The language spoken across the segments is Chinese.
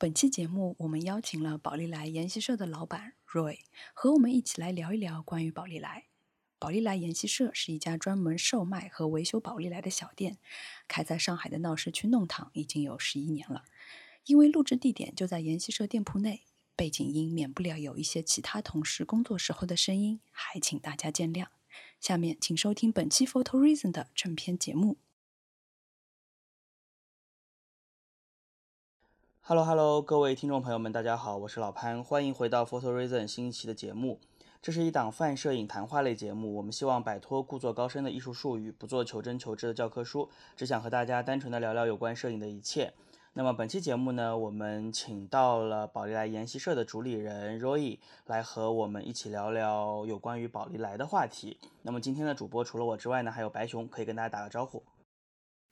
本期节目，我们邀请了宝丽来研习社的老板 Roy，和我们一起来聊一聊关于宝丽来。宝丽来研习社是一家专门售卖和维修宝丽来的小店，开在上海的闹市区弄堂已经有十一年了。因为录制地点就在研习社店铺内，背景音免不了有一些其他同事工作时候的声音，还请大家见谅。下面请收听本期 Photo Reason 的正片节目。Hello Hello，各位听众朋友们，大家好，我是老潘，欢迎回到 Photo Reason 新一期的节目。这是一档泛摄影谈话类节目，我们希望摆脱故作高深的艺术术语，不做求真求知的教科书，只想和大家单纯的聊聊有关摄影的一切。那么本期节目呢，我们请到了宝丽来研习社的主理人 Roy 来和我们一起聊聊有关于宝丽来的话题。那么今天的主播除了我之外呢，还有白熊，可以跟大家打个招呼。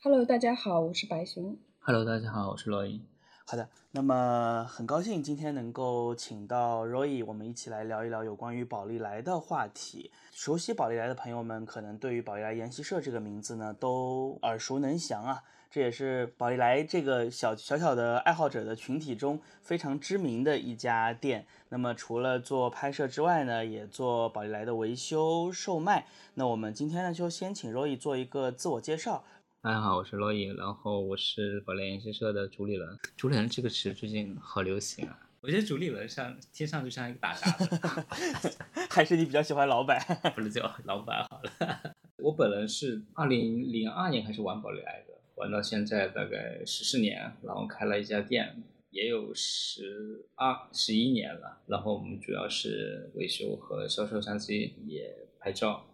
Hello，大家好，我是白熊。Hello，大家好，我是罗伊。好的，那么很高兴今天能够请到 Roy，我们一起来聊一聊有关于宝丽来的话题。熟悉宝丽来的朋友们，可能对于宝丽来研习社这个名字呢，都耳熟能详啊。这也是宝丽来这个小小小的爱好者的群体中非常知名的一家店。那么除了做拍摄之外呢，也做宝丽来的维修售卖。那我们今天呢，就先请 Roy 做一个自我介绍。大家好，我是罗伊，然后我是宝丽来研习社的主理人。主理人这个词最近好流行啊，我觉得主理人像听上去像一个打杂的，还是你比较喜欢老板？不是叫老板好了。我本人是二零零二年开始玩宝丽来的，玩到现在大概十四年，然后开了一家店，也有十二十一年了。然后我们主要是维修和销售相机，也拍照。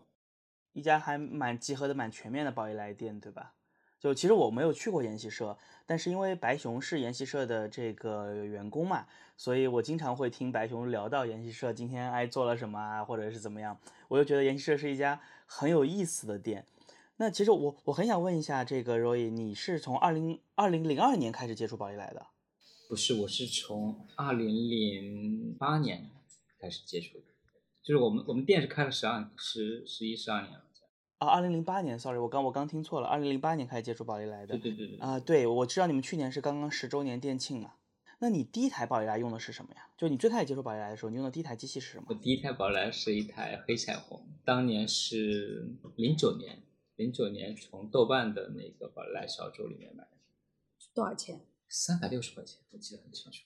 一家还蛮集合的蛮全面的宝丽来店，对吧？就其实我没有去过研习社，但是因为白熊是研习社的这个员工嘛，所以我经常会听白熊聊到研习社今天哎做了什么啊，或者是怎么样，我就觉得研习社是一家很有意思的店。那其实我我很想问一下，这个 Roy，你是从二零二零零二年开始接触宝利来的？不是，我是从二零零八年开始接触的，就是我们我们店是开了十二十十一十二年了。啊，二零零八年，sorry，我刚我刚听错了，二零零八年开始接触宝丽来的。对对对对。啊，对，我知道你们去年是刚刚十周年店庆嘛。那你第一台宝丽来用的是什么呀？就你最开始接触宝丽来的时候，你用的第一台机器是什么？我第一台宝丽来是一台黑彩虹，当年是零九年，零九年从豆瓣的那个宝丽来小组里面买的。多少钱？三百六十块钱，我记得很清楚。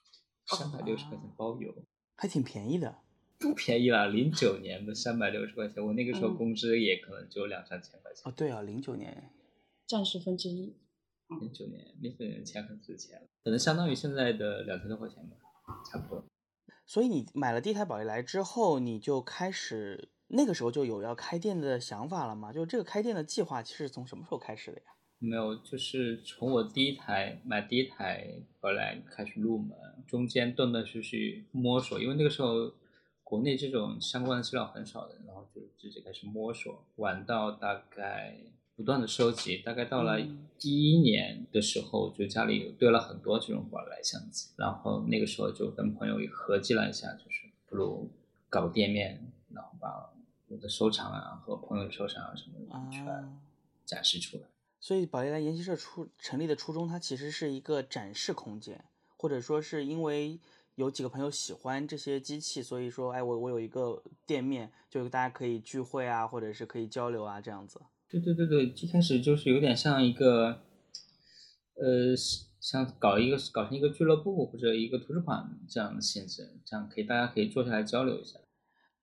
三百六十块钱包邮，还挺便宜的。不便宜了，零九年的三百六十块钱，我那个时候工资也可能就两三千块钱。哦，对啊，零九年占十分之一。零九年，零九年钱很值钱，可能相当于现在的两千多块钱吧，差不多。所以你买了第一台宝丽来之后，你就开始那个时候就有要开店的想法了吗？就这个开店的计划，其实从什么时候开始的呀？没有，就是从我第一台买第一台宝丽来开始入门，中间断断续续摸索，因为那个时候。国内这种相关的资料很少的，然后就自己开始摸索，玩到大概不断的收集，大概到了一一年的时候，就家里有堆了很多这种宝丽来相机，然后那个时候就跟朋友合计了一下，就是不如搞个店面，然后把我的收藏啊和朋友的收藏啊什么的全展示出来。啊、所以宝丽来研习社出成立的初衷，它其实是一个展示空间，或者说是因为。有几个朋友喜欢这些机器，所以说，哎，我我有一个店面，就大家可以聚会啊，或者是可以交流啊，这样子。对对对对，一开始就是有点像一个，呃，像搞一个搞成一个俱乐部或者一个图书馆这样的性质，这样可以大家可以坐下来交流一下。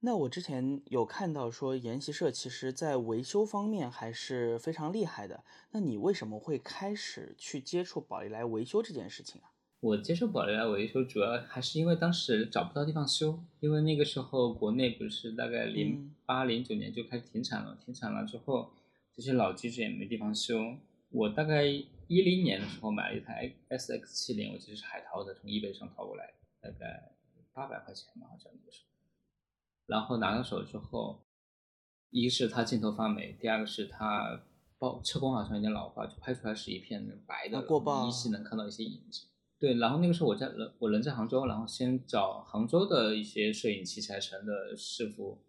那我之前有看到说研习社其实在维修方面还是非常厉害的，那你为什么会开始去接触宝丽来维修这件事情啊？我接触宝丽来维修，主要还是因为当时找不到地方修，因为那个时候国内不是大概零八零九年就开始停产了，停产了之后，这些老机子也没地方修。我大概一零年的时候买了一台 S X 七零，我记得是海淘的，从易贝上淘过来，大概八百块钱吧，好像那个时候。然后拿到手之后，一个是它镜头发霉，第二个是它包车光好像有点老化，就拍出来是一片白的，过曝，依稀能看到一些影子。对，然后那个时候我在人我人在杭州，然后先找杭州的一些摄影器材城的师傅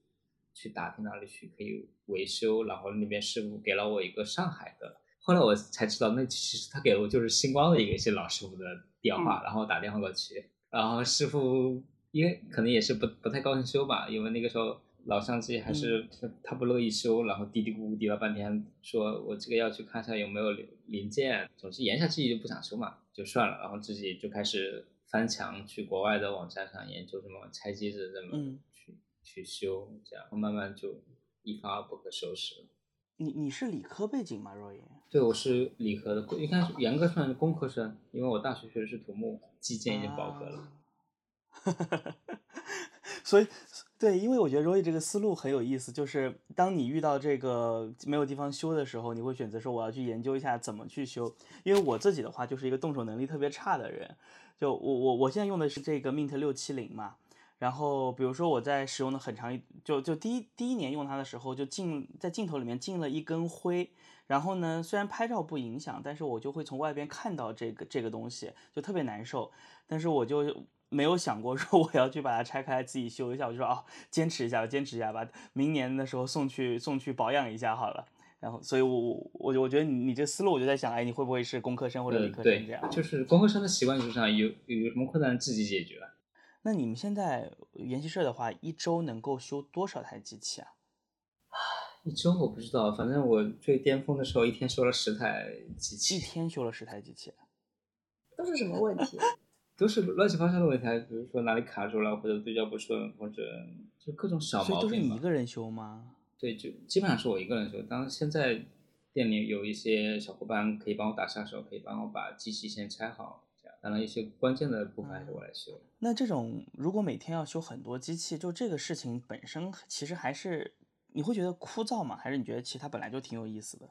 去打听哪里去可以维修，然后那边师傅给了我一个上海的。后来我才知道，那其实他给了我就是星光的一个一些老师傅的电话，嗯。然后打电话过去，然后师傅因为可能也是不不太高兴修吧，因为那个时候老相机还是他他不乐意修，然后嘀嘀咕咕嘀了半天，说我这个要去看一下有没有零零件，总之言下之意就不想修嘛，就算了，然后自己就开始翻墙去国外的网站上研究什么拆机子，怎么嗯去、去修，这样慢慢就一发不可收拾了。你你是理科背景吗，Roy？对，我是理科的，应该是严格算是工科生，因为我大学学的是土木，基建已经饱和了。啊 所以，对，因为我觉得 Roy 这个思路很有意思，就是当你遇到这个没有地方修的时候，你会选择说我要去研究一下怎么去修。因为我自己的话就是一个动手能力特别差的人，就我我我现在用的是这个 Mint 六七零嘛，然后比如说我在使用的很长一就就第一第一年用它的时候，就进在镜头里面进了一根灰，然后呢，虽然拍照不影响，但是我就会从外边看到这个这个东西，就特别难受。但是我就没有想过说我要去把它拆开自己修一下，我就说哦，坚持一下，坚持一下吧，明年的时候送去送去保养一下好了。然后，所以我我我我觉得你你这思路，我就在想，哎，你会不会是工科生或者理科生这样？，就是工科生的习惯就是这样，有有什么困难自己解决。那你们现在研习社的话，一周能够修多少台机器啊？一周我不知道，反正我最巅峰的时候一天修了十台机器一，天修了十台机器，都是什么问题？都是乱七八糟的问题，比如说哪里卡住了，或者对焦不顺，或者就各种小所以都是你一个人修吗？对，就基本上是我一个人修。当然，现在店里有一些小伙伴可以帮我打下手，可以帮我把机器先拆好。这样，当然一些关键的部分还是我来修。那这种如果每天要修很多机器，就这个事情本身其实还是你会觉得枯燥吗？还是你觉得其实它本来就挺有意思的？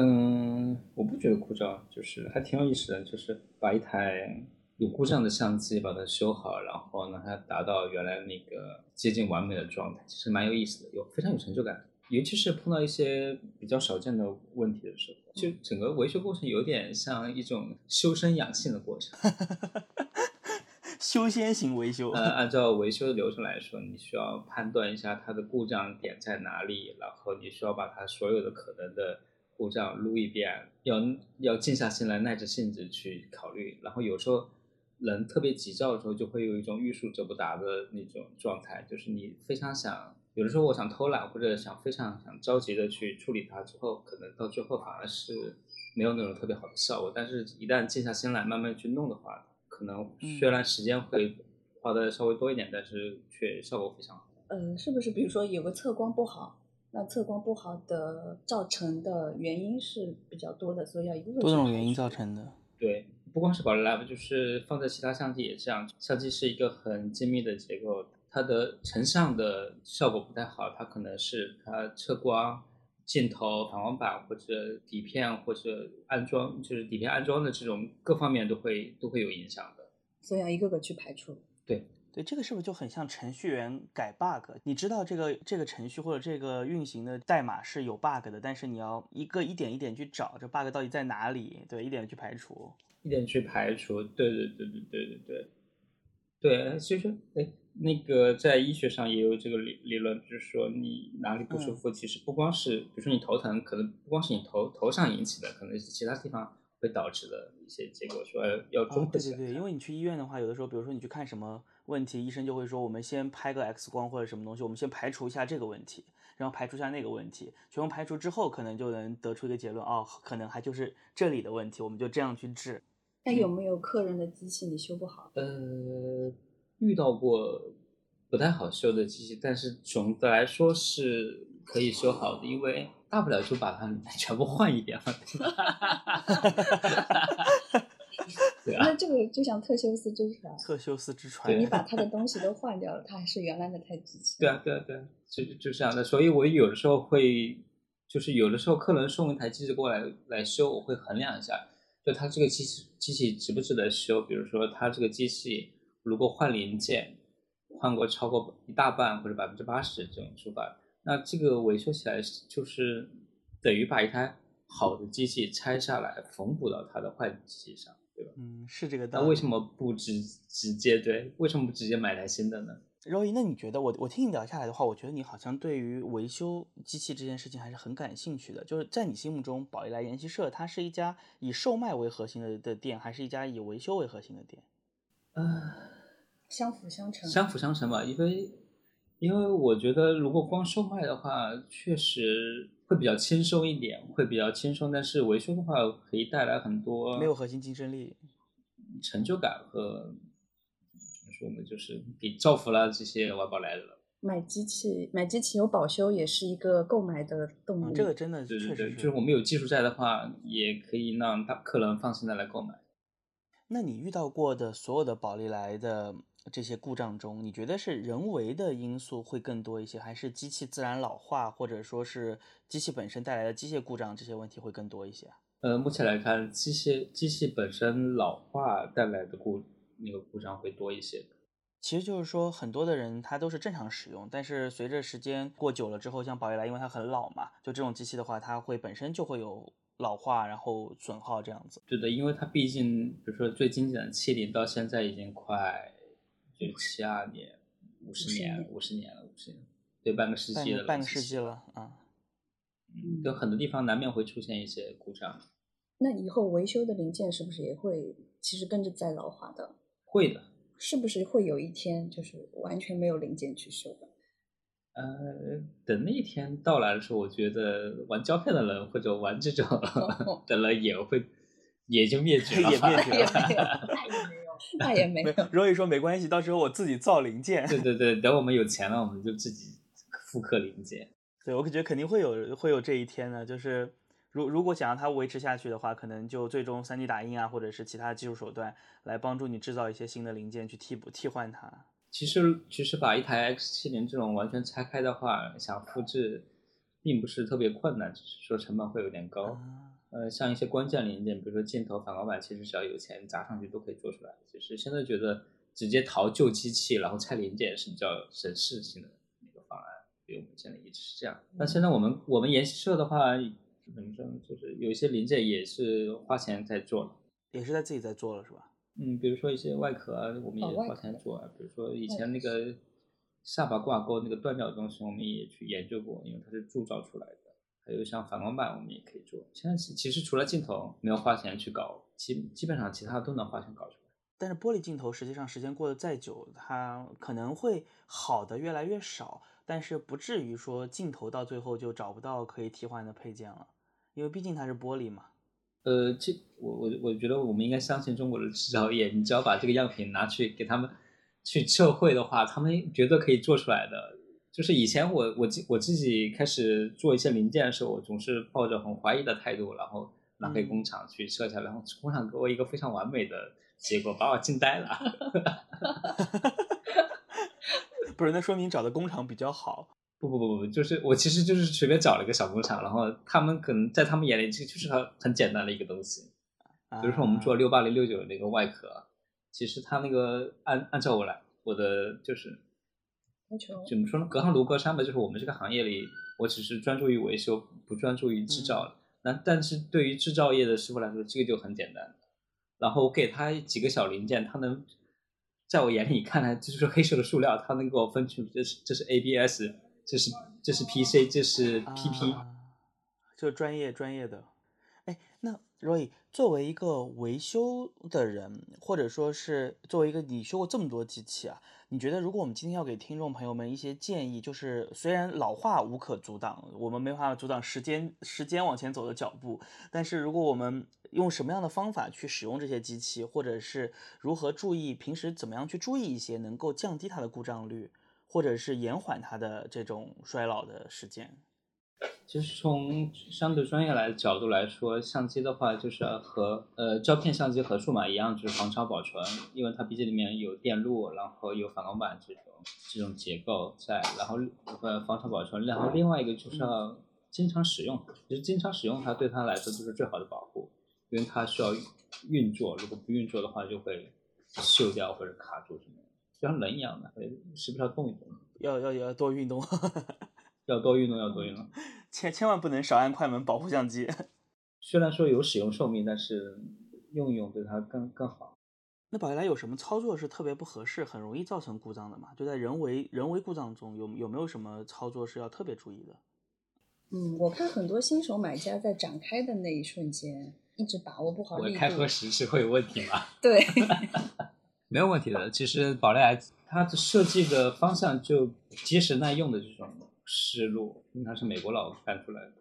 嗯，我不觉得枯燥，就是还挺有意思的，就是把一台有故障的相机把它修好，然后让它达到原来那个接近完美的状态，其实蛮有意思的，有非常有成就感。尤其是碰到一些比较少见的问题的时候，就整个维修过程有点像一种修身养性的过程。修仙型维修，呃，按照维修的流程来说，你需要判断一下它的故障点在哪里，然后你需要把它所有的可能的故障撸一遍，要要静下心来，耐着性子去考虑。然后有时候人特别急躁的时候，就会有一种欲速则不达的那种状态，就是你非常想，有的时候我想偷懒或者想非常想着急的去处理它，之后可能到最后反而是没有那种特别好的效果。但是，一旦静下心来慢慢去弄的话，可能虽然时间会花的稍微多一点，但是却效果非常好。呃，是不是比如说有个测光不好，那测光不好的造成的原因是比较多的，所以要一个个多去排种原因造成的。对，不光是宝丽来，就是放在其他相机也这样。相机是一个很精密的结构，它的成像的效果不太好，它可能是它测光、镜头、反光板或者底片或者安装，就是底片安装的这种各方面都会都会有影响的。所以要一个个去排除。对，对，这个是不是就很像程序员改 bug？你知道这个这个程序或者这个运行的代码是有 bug 的，但是你要一个一点一点去找这 bug 到底在哪里，对，一点去排除。一点去排除，对对对对对对对，对，其实哎，那个在医学上也有这个理理论，就是说你哪里不舒服，其实不光是，比如说你头疼，可能不光是你头头上引起的，可能是其他地方会导致的一些结果，说要啊综，合起来看。对对对，因为你去医院的话，有的时候，比如说你去看什么问题，医生就会说，我们先拍个 X 光或者什么东西，我们先排除一下这个问题，然后排除一下那个问题，全部排除之后，可能就能得出一个结论，哦，可能还就是这里的问题，我们就这样去治。那有没有客人的机器你修不好？呃，遇到过不太好修的机器，但是总的来说是可以修好的，因为大不了就把它 全部换一遍嘛，对吧？对啊，那这个就像特修斯之船，特修斯之船，你把他的东西都换掉了，它还是原来那台机器。对啊，对啊，对啊，就就这样的。所以我有的时候会，就是有的时候客人送一台机器过来来修，我会衡量一下，就他这个机器机器值不值得修。比如说他这个机器如果换零件换过超过一大半或者百分之八十这种说法，那这个维修起来就是等于把一台好的机器拆下来缝补到它的坏的机器上，对吧？嗯，是这个道理。那为什么不直直接对？为什么不直接买台新的呢？柔姨，那你觉得我我听你聊下来的话，我觉得你好像对于维修机器这件事情还是很感兴趣的。就是在你心目中，宝丽来研习社它是一家以售卖为核心的的店，还是一家以维修为核心的店？嗯，相辅相成。相辅相成吧，因为因为我觉得如果光售卖的话，确实会比较轻松一点，会比较轻松。但是维修的话，可以带来很多没有核心竞争力、成就感和。我们就是给造福了这些外包来的。买机器，买机器有保修也是一个购买的动力。这个真的对对对，就是我们有技术在的话，也可以让大客人放心的来购买。那你遇到过的所有的宝利来的这些故障中，你觉得是人为的因素会更多一些，还是机器自然老化，或者说是机器本身带来的机械故障这些问题会更多一些？呃，目前来看，机械机器本身老化带来的故那个故障会多一些。其实就是说，很多的人他都是正常使用，但是随着时间过久了之后，像宝丽来，因为它很老嘛，就这种机器的话，它会本身就会有老化，然后损耗这样子。对的，因为它毕竟，比如说最经典的七零到现在已经快就七二年、五十年、五十年了，五十年，对，半个世纪了，半个世纪了啊。嗯，有很多地方难免会出现一些故障。那以后维修的零件是不是也会其实跟着在老化的？会的。是不是会有一天就是完全没有零件去修的？呃，等那一天到来的时候，我觉得玩胶片的人或者玩这种 的人也会也就灭绝了，也灭绝了，那也没有，那也没有。若意说没关系，到时候我自己造零件。对对对，等我们有钱了，我们就自己复刻零件。对，我感觉肯定会有会有这一天的，就是。如如果想让它维持下去的话，可能就最终 3D 打印啊，或者是其他技术手段来帮助你制造一些新的零件去替补替换它。其实其实把一台 X70 这种完全拆开的话，想复制并不是特别困难，只是说成本会有点高。呃，像一些关键零件，比如说镜头、反光板，其实只要有钱砸上去都可以做出来。其实现在觉得直接淘旧机器然后拆零件是比较省事情的一个方案，所以我们现在一直是这样。那现在我们我们研习社的话。怎么说呢？就是有一些零件也是花钱在做了，也是在自己在做了，是吧？嗯，比如说一些外壳啊，我们也花钱做啊。比如说以前那个下巴挂钩那个断掉的东西，我们也去研究过，因为它是铸造出来的。还有像反光板，我们也可以做。现在其实除了镜头没有花钱去搞，基基本上其他都能花钱搞出来。但是玻璃镜头实际上时间过得再久，它可能会好的越来越少，但是不至于说镜头到最后就找不到可以替换的配件了。因为毕竟它是玻璃嘛，呃，这我我我觉得我们应该相信中国的制造业，你只要把这个样品拿去给他们去测绘的话，他们绝对可以做出来的。就是以前我我自我自己开始做一些零件的时候，我总是抱着很怀疑的态度，然后拿给工厂去测下来，然后工厂给我一个非常完美的结果，把我惊呆了。不是，那说明找的工厂比较好。不不不不，就是我其实就是随便找了一个小工厂，然后他们可能在他们眼里这就是很很简单的一个东西。比如说我们做六八零六九那个外壳，其实它那个按按照我来我的就是怎么说呢？隔行如隔山吧，就是我们这个行业里，我只是专注于维修，不专注于制造。那但是对于制造业的师傅来说，这个就很简单。然后我给他几个小零件，他能在我眼里看来就是黑色的塑料，他能给我分清这是这是 ABS。这是这是 PC，这是 PP，就专业专业的。哎，那 Roy 作为一个维修的人，或者说是作为一个你修过这么多机器啊，你觉得如果我们今天要给听众朋友们一些建议，就是虽然老化无可阻挡，我们没办法阻挡时间时间往前走的脚步，但是如果我们用什么样的方法去使用这些机器，或者是如何注意平时怎么样去注意一些能够降低它的故障率？或者是延缓它的这种衰老的时间。其实从相对专业来角度来说，相机的话就是和呃胶片相机和数码一样，就是防潮保存，因为它毕竟里面有电路，然后有反光板这种这种结构在，然后呃防潮保存，然后另外一个就是要经常使用，其实经常使用它对它来说就是最好的保护，因为它需要运作，如果不运作的话就会锈掉或者卡住什么。就像人一样的，时不时要动一动，要要 要多运动，要多运动，要多运动，千千万不能少按快门保护相机。虽然说有使用寿命，但是用一用对它更更好。那宝丽来有什么操作是特别不合适、很容易造成故障的吗？就在人为人为故障中有有没有什么操作是要特别注意的？嗯，我看很多新手买家在展开的那一瞬间一直把握不好力度。我开合时是会有问题吗？对，没有问题的。其实宝丽来它的设计的方向就结实耐用的这种思路，因为它是美国佬干出来的。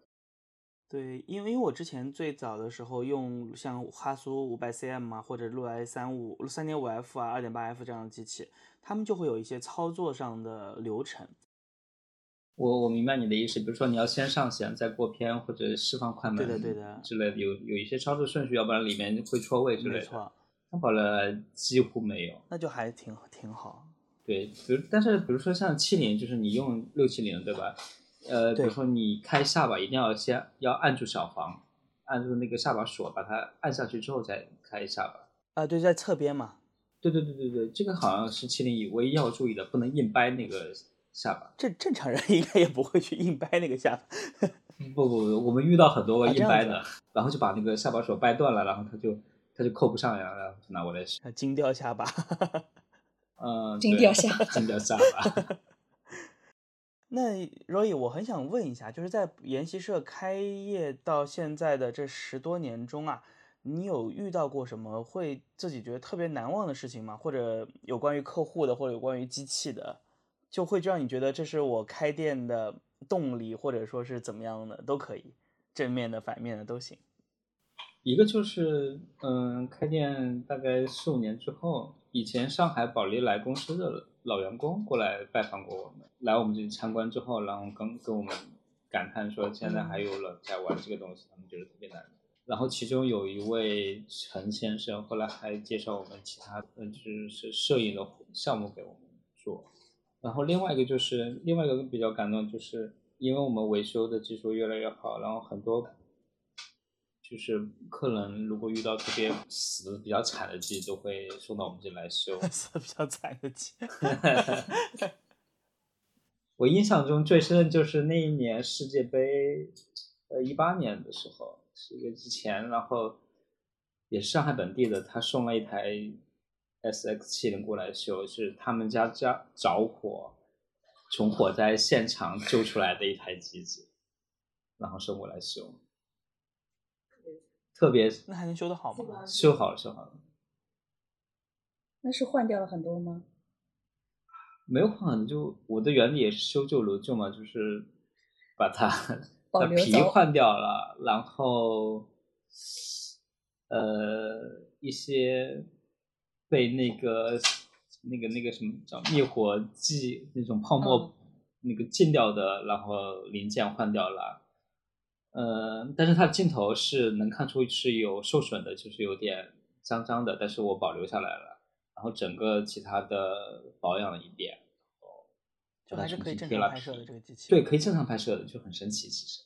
对，因为因为我之前最早的时候用像哈苏五百 cm 啊，或者陆来三五三点五 f 啊、二点八 f 这样的机器，他们就会有一些操作上的流程。我我明白你的意思，比如说你要先上弦，再过偏或者释放快门，对的对的之类的，有有一些操作顺序，要不然里面会错位之类的。没错，那宝丽来几乎没有。那就还挺挺好。对，比如但是比如说像七零，就是你用六七零，对吧？呃，比如说你开下巴，一定要先要按住小黄，按住那个下巴锁，把它按下去之后再开下巴。啊，对，在侧边嘛。对对对对对，这个好像是七零一唯一要注意的，不能硬掰那个下巴。正正常人 应该也不会去硬掰那个下巴。不不不，我们遇到很多硬掰的，子然后就把那个下巴锁掰断了，然后他就他就扣不上呀，然后就拿过来使。啊金雕下巴。嗯，金对掉下巴金雕下巴。那 Roy，我很想问一下，就是在研习社开业到现在的这十多年中啊，你有遇到过什么会自己觉得特别难忘的事情吗？或者有关于客户的，或者有关于机器的，就会让你觉得这是我开店的动力，或者说是怎么样的都可以，正面的、反面的都行。一个就是，嗯，开店大概四五年之后，以前上海宝利来公司的老员工过来拜访过我们，来我们这里参观之后，然后跟跟我们感叹说，现在还有人在玩这个东西，他们觉得特别难。然后其中有一位陈先生，后来还介绍我们其他，嗯，就是摄影的项目给我们做。然后另外一个就是另外一个比较感动，就是因为我们维修的技术越来越好，然后很多就是客人如果遇到特别死的比较惨的机，就会送到我们这来修。死比较惨的机。我印象中最深的就是那一年世界杯，呃，一八年的时候，是一个之前，然后也是上海本地的，他送了一台 SX 七零过来修，是他们家家着火，从火灾现场救出来的一台机子，然后送过来修，特别那还能修得好吗？修好了，修好了。那是换掉了很多吗？没有换，就我的原理也是修旧如旧嘛，就是把它 把皮换掉了，然后呃一些被那个那个那个什么叫灭火剂那种泡沫、那个浸掉的，然后零件换掉了。呃，但是它的镜头是能看出是有受损的，就是有点脏脏的，但是我保留下来了。然后整个其他的保养了一遍，就还是可以正常拍摄的这个机器。对，可以正常拍摄的，就很神奇。其实，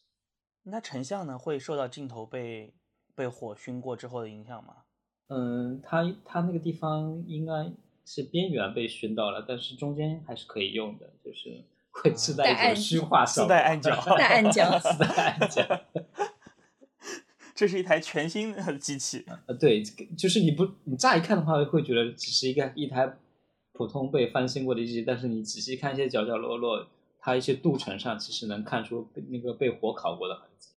那成像呢，会受到镜头被被火熏过之后的影响吗？嗯，它它那个地方应该是边缘被熏到了，但是中间还是可以用的，就是会自带一种虚化效果，自带暗角 带暗角自带暗角。这是一台全新的机器，呃，对，就是你不你乍一看的话，会觉得只是一个一台普通被翻新过的机器，但是你仔细看一些角角落落，它一些镀层上，其实能看出被那个被火烤过的痕迹。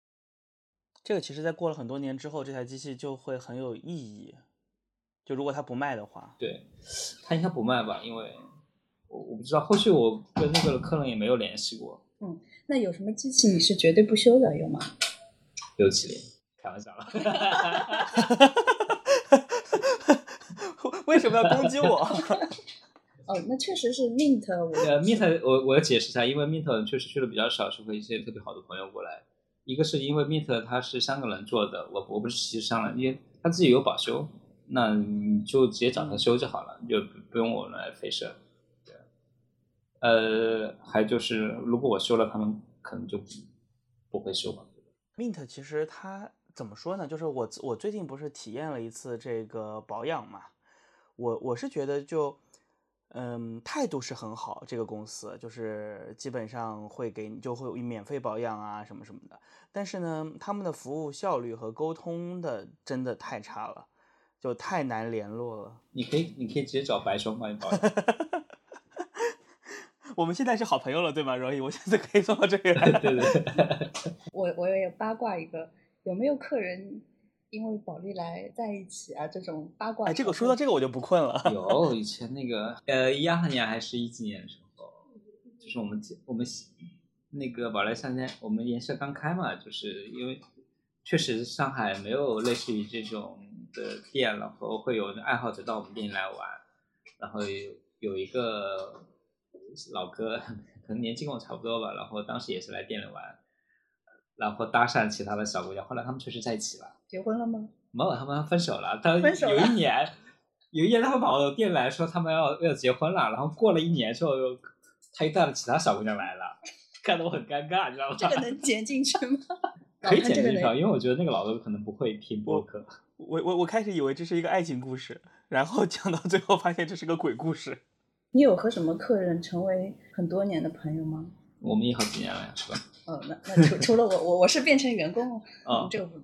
这个其实在过了很多年之后，这台机器就会很有意义。就如果它不卖的话，对，它应该不卖吧？因为我我不知道，后续我跟那个客人也没有联系过。嗯那有什么机器你是绝对不修的，有吗？六七零，开玩笑了。为什么要攻击我？哦，那确实是 Mint，我呃，Mint 我我要解释一下，因为 Mint 确实去的比较少，是和一些特别好的朋友过来。一个是因为 Mint 它是香港人做的，我我不是歧视商人，因为他自己有保修，那你就直接找他修就好了，你就不不用我们来费事。对，呃，还就是如果我修了，他们可能就不不会修吧。Mint 其实它怎么说呢？就是我我最近不是体验了一次这个保养嘛，我我是觉得就，嗯，态度是很好，这个公司就是基本上会给你就会免费保养啊什么什么的，但是呢，他们的服务效率和沟通的真的太差了。就太难联络了。你可以，你可以直接找白熊帮你保养。我们现在是好朋友了，对吗？容易，我现在可以坐到这里来。对对对，我我也八卦一个，有没有客人因为宝丽来在一起啊？这种八卦。哎，这个说到这个我就不困了。有以前那个呃一二年还是一几年的时候，就是我们我们那个宝来三天，我们研社刚开嘛，就是因为确实上海没有类似于这种的店，然后会有爱好者到我们店里来玩，然后有有一个。老哥可能年纪跟我差不多吧，然后当时也是来店里玩，然后搭讪其他的小姑娘，后来他们确实在一起了。结婚了吗？没有，他们分手了。他有一年，有一年他们跑到店来说他们要要结婚了，然后过了一年之后，他又带了其他小姑娘来了，看得我很尴尬，你知道吗？这个能剪进去吗？可以剪进去，因为我觉得那个老哥可能不会听播客。我我我开始以为这是一个爱情故事，然后讲到最后发现这是个鬼故事。你有和什么客人成为很多年的朋友吗？我们也好几年了呀，是吧？哦，那那除除了我，我我是变成员工了。啊，这个不，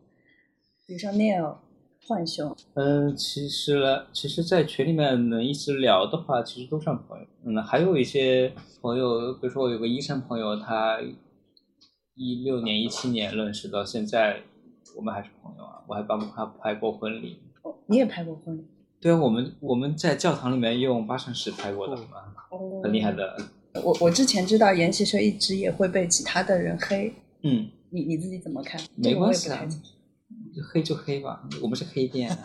比如说 Neil、浣熊。嗯，其实呢，其实，在群里面能一直聊的话，其实都算朋友。嗯，还有一些朋友，比如说我有个医生朋友，他一六年、一七年认识，到现在我们还是朋友啊。我还帮他拍过婚礼。哦，你也拍过婚礼？对啊，我们我们在教堂里面用八乘十拍过的，哦，很厉害的。我我之前知道研习社一直也会被其他的人黑，嗯，你你自己怎么看？没关系啊，黑就黑吧，我们是黑店。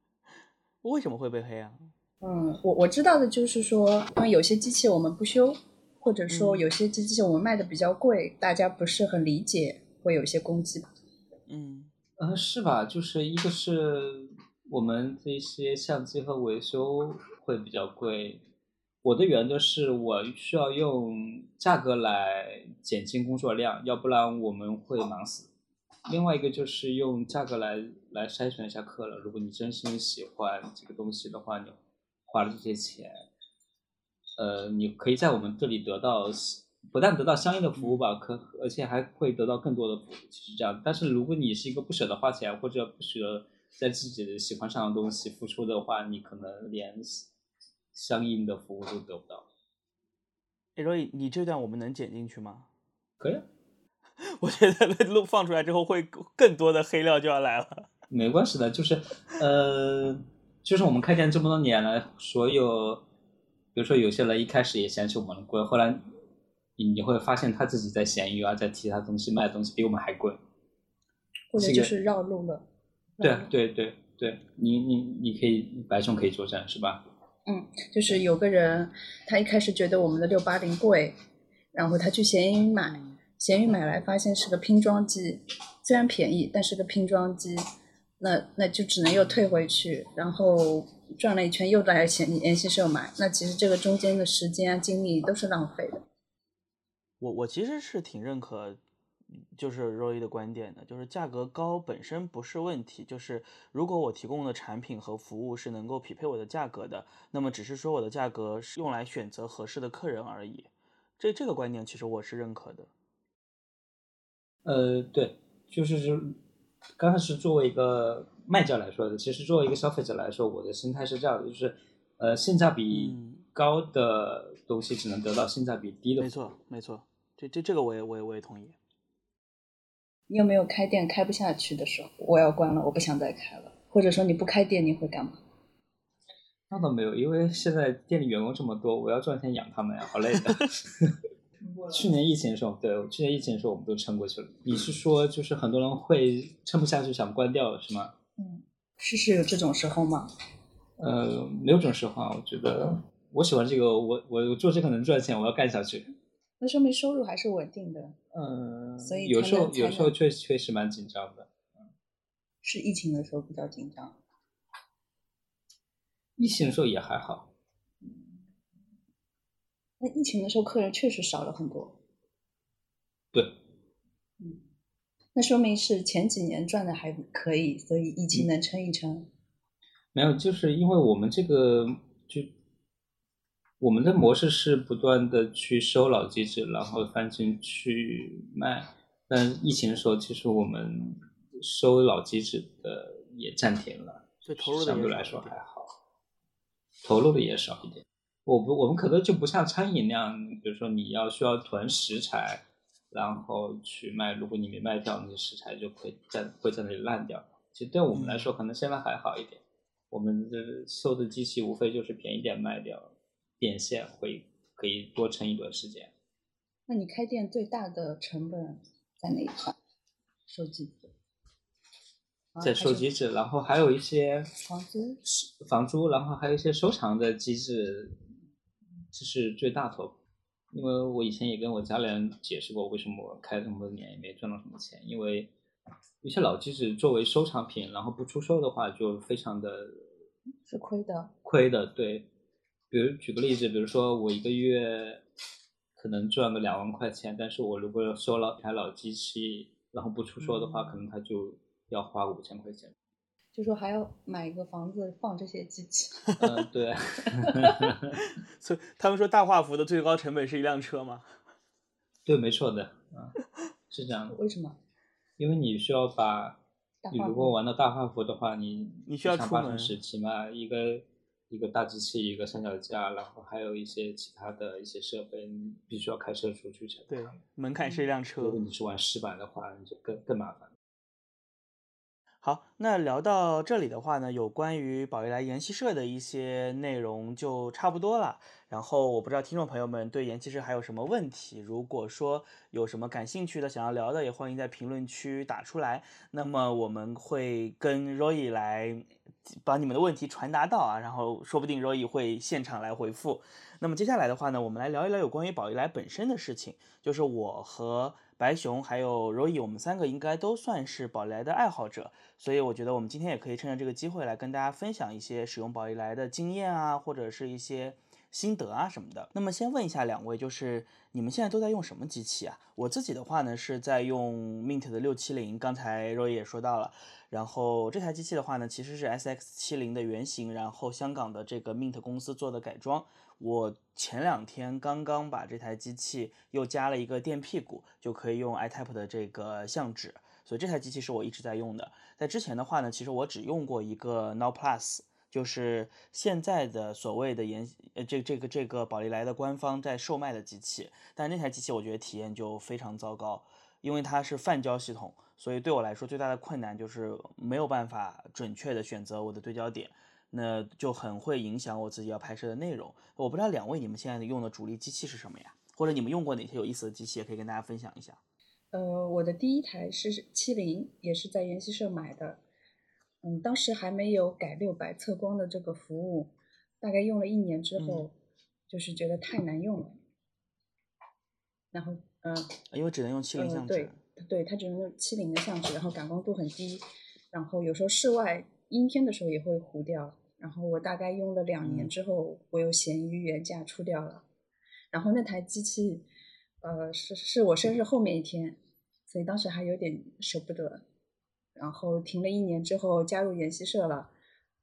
为什么会被黑啊？嗯，我我知道的就是说，因为有些机器我们不修，或者说有些机器我们卖的比较贵，大家不是很理解，会有一些攻击吧？嗯，呃，是吧？就是一个是。我们这些相机和维修会比较贵，我的原则是我需要用价格来减轻工作量，要不然我们会忙死。另外一个就是用价格来来筛选一下客人，如果你真心喜欢这个东西的话，你花了这些钱，呃，你可以在我们这里得到不但得到相应的服务吧，可而且还会得到更多的服务，其实这样。但是如果你是一个不舍得花钱或者不舍得。在自己喜欢上的东西付出的话，你可能连相应的服务都得不到。哎，所以你这段我们能剪进去吗？可以。我觉得录放出来之后，会更多的黑料就要来了。没关系的，就是呃，就是我们开店这么多年了，所有，比如说有些人一开始也嫌弃我们贵，后来你你会发现他自己在闲鱼啊，在其他东西卖的东西比我们还贵，或者就是绕路了。对对对对，你你你可以白熊可以作战是吧？嗯，就是有个人，他一开始觉得我们的六八零贵，然后他去闲鱼买，闲鱼买来发现是个拼装机，虽然便宜，但是个拼装机，那那就只能又退回去，然后转了一圈又来闲联系社买，那其实这个中间的时间啊精力都是浪费的。我我其实是挺认可。就是 Roy 的观点的，就是价格高本身不是问题，就是如果我提供的产品和服务是能够匹配我的价格的，那么只是说我的价格是用来选择合适的客人而已。这这个观点其实我是认可的。呃，对，就是是刚开始作为一个卖家来说的，其实作为一个消费者来说，我的心态是这样的，就是呃性价比高的东西只能得到性价比低的。没错，没错，这这这个我也我也我也同意。你有没有开店开不下去的时候？我要关了，我不想再开了。或者说你不开店你会干嘛？那倒没有，因为现在店里员工这么多，我要赚钱养他们呀，好累的。去年疫情的时候，对，去年疫情的时候我们都撑过去了。你是说就是很多人会撑不下去想关掉是吗？嗯，是是有这种时候吗？呃，没有这种时候啊，我觉得我喜欢这个，我我做这个能赚钱，我要干下去。那说明收入还是稳定的。嗯，所以有时候有时候确确实蛮紧张的。是疫情的时候比较紧张。疫情的时候也还好。那疫情的时候客人确实少了很多。对。嗯，那说明是前几年赚的还可以，所以疫情能撑一撑。没有，就是因为我们这个就。我们的模式是不断的去收老机子，然后翻新去卖。但疫情的时候，其实我们收老机子的也暂停了，就投入的相对来说还好，投入的也少一点。我不，我们可能就不像餐饮那样，比如说你要需要囤食材，然后去卖，如果你没卖掉，那些食材就会在会在那里烂掉。其实对我们来说，可能现在还好一点。我们这收的机器无非就是便宜点卖掉，变现会可以多撑一段时间。那你开店最大的成本在哪一块？收机子，啊在收集制，然后还有一些房租房租，然后还有一些收藏的机制，这是最大头。因为我以前也跟我家里人解释过，为什么我开这么多年也没赚到什么钱，因为一些老机子作为收藏品，然后不出售的话，就非常的是亏的。亏的。对，比如举个例子，比如说我一个月可能赚个两万块钱，但是我如果收了台老机器，然后不出售的话，可能他就要花五千块钱。就说还要买一个房子放这些机器，嗯，对。所以他们说大画幅的最高成本是一辆车吗？对，没错的，啊，是这样的，为什么？因为你需要把，你如果玩到大画幅的话，你你需要像出门时期嘛，一个一个大机器，一个三脚架，然后还有一些其他的一些设备，你必须要开车出去才对，门槛是一辆车如果。你是玩石板的话，你就更更麻烦。好，那聊到这里的话呢，有关于宝玉来研习社的一些内容就差不多了。然后我不知道听众朋友们对研习社还有什么问题，如果说有什么感兴趣的、想要聊的，也欢迎在评论区打出来。那么我们会跟 Roy 来把你们的问题传达到啊，然后说不定 Roy 会现场来回复。那么接下来的话呢，我们来聊一聊有关于宝丽来本身的事情，就是我和白熊还有 Roy，，我们三个应该都算是宝丽来的爱好者，所以我觉得我们今天也可以趁着这个机会来跟大家分享一些使用宝丽来的经验啊，或者是一些心得啊什么的。那么先问一下两位，就是你们现在都在用什么机器啊？我自己的话呢是在用 Mint 的六七零，刚才 Roy 也说到了。然后这台机器的话呢，其实是 S X 七零的原型，然后香港的这个 Mint 公司做的改装。我前两天刚刚把这台机器又加了一个电屁股，就可以用 iType 的这个相纸，所以这台机器是我一直在用的。在之前的话呢，其实我只用过一个 Now Plus，就是现在的所谓的研呃这这个这个宝丽来的官方在售卖的机器，但那台机器我觉得体验就非常糟糕，因为它是泛焦系统，所以对我来说最大的困难就是没有办法准确的选择我的对焦点。那就很会影响我自己要拍摄的内容。我不知道两位你们现在用的主力机器是什么呀？或者你们用过哪些有意思的机器，也可以跟大家分享一下。呃，我的第一台是七零，也是在研习社买的。嗯，当时还没有改六百测光的这个服务，大概用了一年之后，就是觉得太难用了。然后，嗯、因为只能用七零呃，相对纸。对，它只能用七零的相纸，然后感光度很低，然后有时候室外阴天的时候也会糊掉。然后我大概用了两年嗯之后，我又闲鱼原价出掉了。然后那台机器，呃，是是我生日后面一天，所以当时还有点舍不得。然后停了一年之后加入研习社了，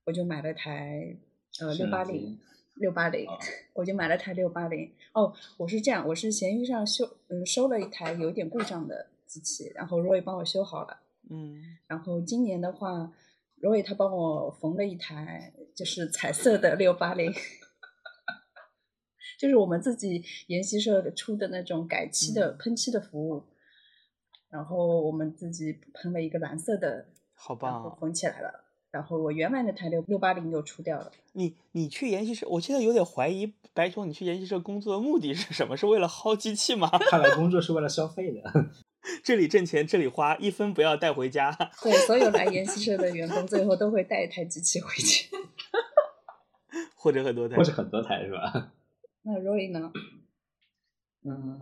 我就买了台呃六八零六八零啊，我就买了台六八零。哦，我是这样，我是闲鱼上修嗯收了一台有点故障的机器，然后 Roy 帮我修好了。嗯，然后今年的话，Roy 他帮我缝了一台就是彩色的六八零，就是我们自己研习社出的那种改漆的、嗯喷漆的服务，然后我们自己喷了一个蓝色的，好棒啊！后缝起来了。然后我原来那台六六八零又出掉了，你你去研习社，我现在有点怀疑白熊，你去研习社工作的目的是什么？是为了薅机器吗？看来工作是为了消费的，这里挣钱，这里花，一分不要带回家。对，所有来研习社的员工最后都会带一台机器回去。或者很多台或。者很多台是吧？那 Roy 呢？嗯，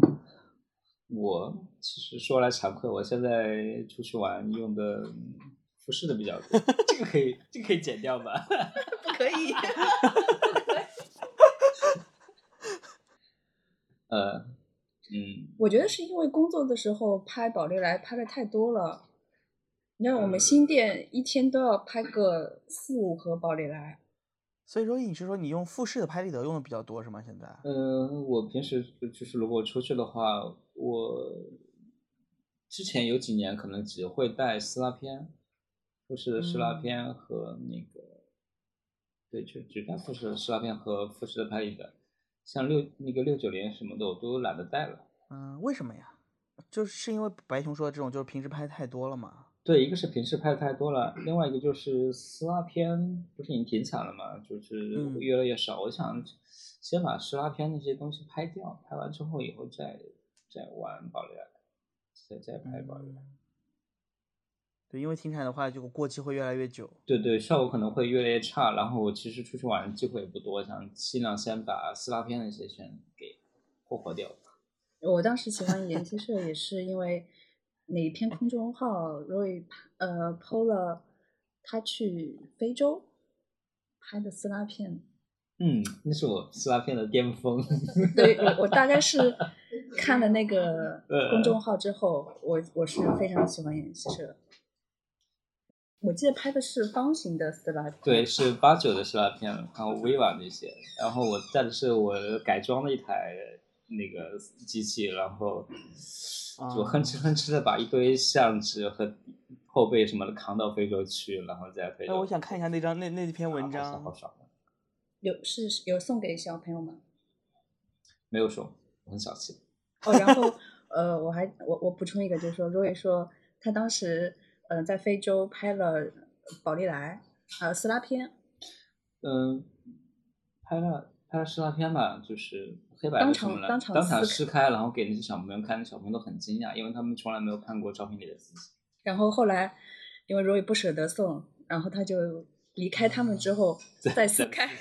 我其实说来惭愧，我现在出去玩用的服饰的比较多，这个可以，这个可以剪掉吧？不可以。呃，嗯，我觉得是因为工作的时候拍宝丽来拍的太多了。你看我们新店一天都要拍个四五盒宝丽来，所以说你是说你用富士的拍立得用的比较多是吗？现在？呃，我平时就是如果出去的话，我之前有几年可能只会带撕拉片，富士的撕拉嗯片和那个对，就只带富士的撕拉片和富士的拍立得，像六那个六九零什么的我都懒得带了。嗯，为什么呀？就是是因为白熊说的这种，就是平时拍太多了嘛。对，一个是平时拍的太多了，另外一个就是撕拉片不是已经停产了嘛，就是嗯越来越少。我想先把撕拉片那些东西拍掉，拍完之后以后再再玩宝丽来，再再拍宝丽来。嗯对，因为停产的话，就过期会越来越久。对对，效果可能会越来越差。然后我其实出去玩的机会也不多，想尽量先把撕拉片那些先给霍霍掉。我当时喜欢研习社也是因为哪一篇公众号 Roy 呃 PO 了他去非洲拍的撕拉片，嗯，那是我撕拉片的巅峰。对我我大概是看了那个呃公众号之后，我我是非常喜欢演戏社。我记得拍的是方形的撕拉片，对，是八九的撕拉片，还有 viva 那些。然后我带的是我改装的一台那个机器，然后就哼哧哼哧的把一堆相纸和后背什么的扛到非洲去，然后再非哎，洲。我想看一下那张那那篇文啊好爽章好。爽有是有送给小朋友吗？没有送，我很小气。哦，然后呃，我还我我补充一个，就是说，Roy 说他当时呃在非洲拍了宝丽来还有撕拉片，嗯，拍了拍了撕拉片吧，就是黑白当场当场当场撕撕开，然后给那些小朋友看，那小朋友都很惊讶，因为他们从来没有看过照片里的自己。然后后来因为 Roy 不舍得送，然后他就离开他们之后再撕开。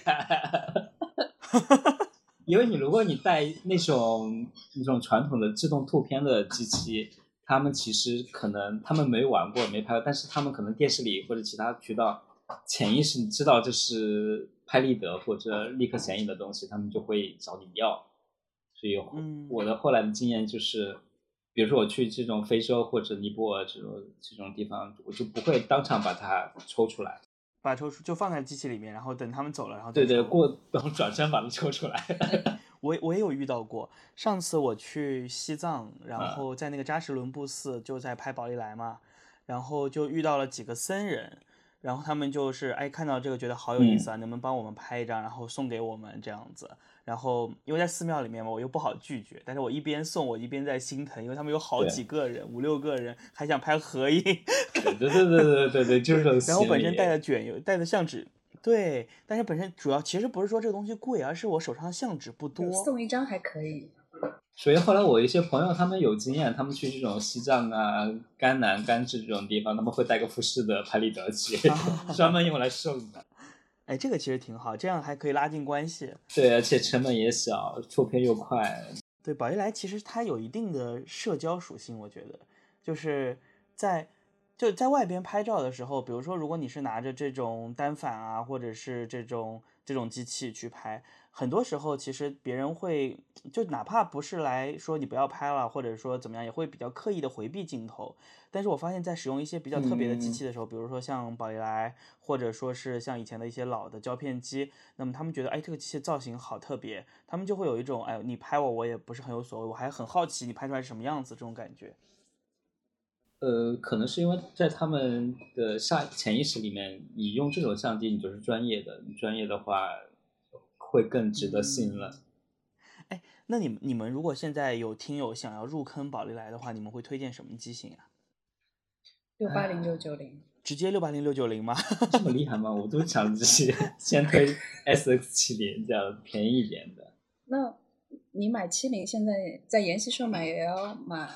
因为你如果你带那种那种传统的自动吐片的机器，他们其实可能他们没玩过没拍过，但是他们可能电视里或者其他渠道潜意识知道这是拍立得或者立刻显影的东西，他们就会找你要。所以嗯我的后来的经验就是，比如说我去这种非洲或者尼泊尔这种这种地方，我就不会当场把它抽出来。把抽出就放在机器里面，然后等他们走了，然后对对，过然后转身把它抽出来。我我也有遇到过，上次我去西藏，然啊后在那个扎什伦布寺就在拍宝丽来嘛，然后就遇到了几个僧人，然后他们就是哎看到这个觉得好有意思啊，能不能帮我们拍一张，然后送给我们这样子。然后因为在寺庙里面嘛，我又不好拒绝，但是我一边送我一边在心疼，因为他们有好几个人，五六个人，还想拍合影，对对对对对对对，就是这种然后本身带的卷有带的相纸，对，但是本身主要其实不是说这个东西贵，而是我手上的相纸不多。送一张还可以，所以后来我一些朋友他们有经验，他们去这种西藏啊、甘南、甘孜这种地方，他们会带个富士的拍立得去，专门用来送的。哎，这个其实挺好，这样还可以拉近关系。对，而且成本也小，出片又快。对，宝丽来其实它有一定的社交属性，我觉得就是在就在外边拍照的时候，比如说如果你是拿着这种单反啊，或者是这种这种机器去拍，很多时候其实别人会就哪怕不是来说你不要拍了，或者说怎么样，也会比较刻意的回避镜头。但是我发现，在使用一些比较特别的机器的时候，比如说像宝丽来，或者说是像以前的一些老的胶片机，那么他们觉得，哎，这个机器造型好特别，他们就会有一种，哎，你拍我，我也不是很有所谓，我还很好奇你拍出来是什么样子这种感觉。呃，可能是因为在他们的下潜意识里面，你用这种相机，你就是专业的，你专业的话会更值得信任。哎，那你们你们如果现在有听友想要入坑宝丽来的话，你们会推荐什么机型啊？六八零六九零。直接六八零六九零吗？这么厉害吗？我都想直接 先推 S X 七零这样便宜一点的。那你买七零，现在在研习社买也要买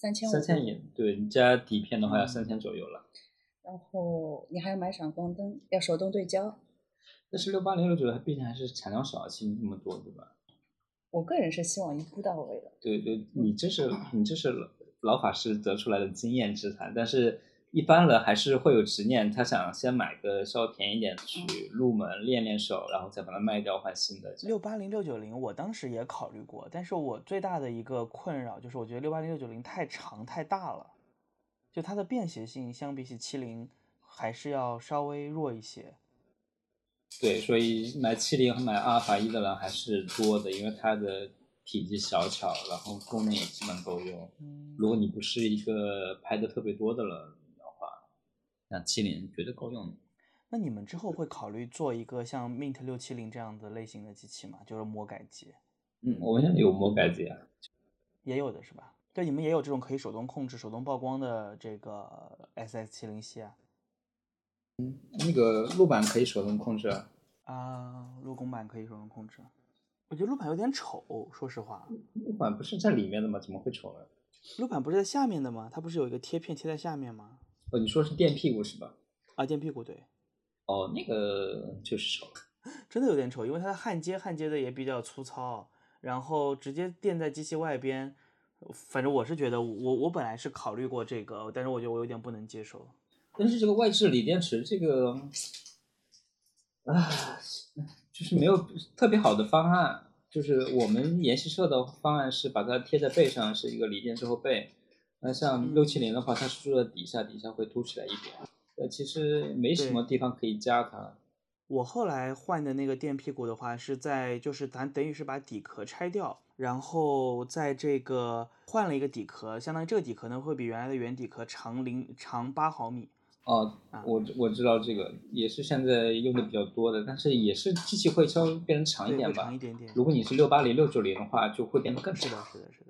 三千五，三千也对，你加底片的话要嗯三千左右了。然后你还要买闪光灯，要手动对焦。但是六八零六九它毕竟还是产量少，七零这么多，对吧？我个人是希望一步到位的。对对，你这是你这是老法师得出来的经验之谈，但是一般人还是会有执念，他想先买个稍微便宜点去入门练练手，然后再把它卖掉换新的。六八零六九零，我当时也考虑过，但是我最大的一个困扰就是，我觉得六八零六九零太长太大了，就它的便携性相比起七零还是要稍微弱一些。对，所以买七零和买阿尔法一的人还是多的，因为它的体积小巧，然后功能也基本够用。嗯，如果你不是一个拍的特别多的人的话，那七零绝对够用的。那你们之后会考虑做一个像 Mint 六七零这样的类型的机器吗？就是魔改机，嗯，我们现在有魔改机啊，也有的是吧？对，你们也有这种可以手动控制、手动曝光的这个 SS 七零系啊？嗯那个路板可以手动控制啊。啊，路公版可以手动控制。我觉得路板有点丑，说实话。路板不是在里面的吗？怎么会丑呢？路板不是在下面的吗？它不是有一个贴片贴在下面吗？哦，你说是垫屁股是吧？啊，垫屁股对，哦，那个就是丑。真的有点丑，因为它的焊接焊接的也比较粗糙，然后直接垫在机器外边。反正我是觉得，我我本来是考虑过这个，但是我觉得我有点不能接受。但是这个外置锂电池这个，啊，就是没有特别好的方案。就是我们研习社的方案是把它贴在背上，是一个锂电之后背。那像六七零的话，它是住在底下，底下会凸起来一点。呃，其实没什么地方可以加它。我后来换的那个垫屁股的话，是在就是咱等于是把底壳拆掉，然后在这个换了一个底壳，相当于这个底壳呢会比原来的原底壳长零长八毫米。哦，我我知道这个也是现在用的比较多的，但是也是机器会稍微变成长一点吧。长一点点。如果你是六八零、六九零的话，就会变得更是的，是的，是的。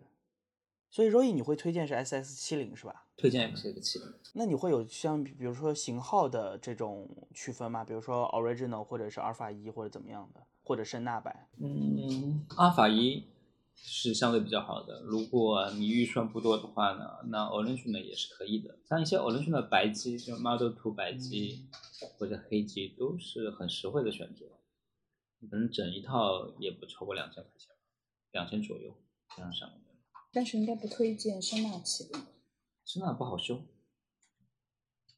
所以 Roy，你会推荐是 SS 七零是吧？推荐 SS 七零。那你会有像比如说型号的这种区分吗？比如说 Original 或者是阿尔法一或者怎么样的，或者圣纳版？嗯，阿尔法一是相对比较好的。如果你预算不多的话呢，那 Original 也是可以的。像一些 Original 白机，就 Model Two 白机或者黑机，都是很实惠的选择。可能整一套也不超过两千块钱，两千左右这样上。但是应该不推荐声纳起的，声纳不好修，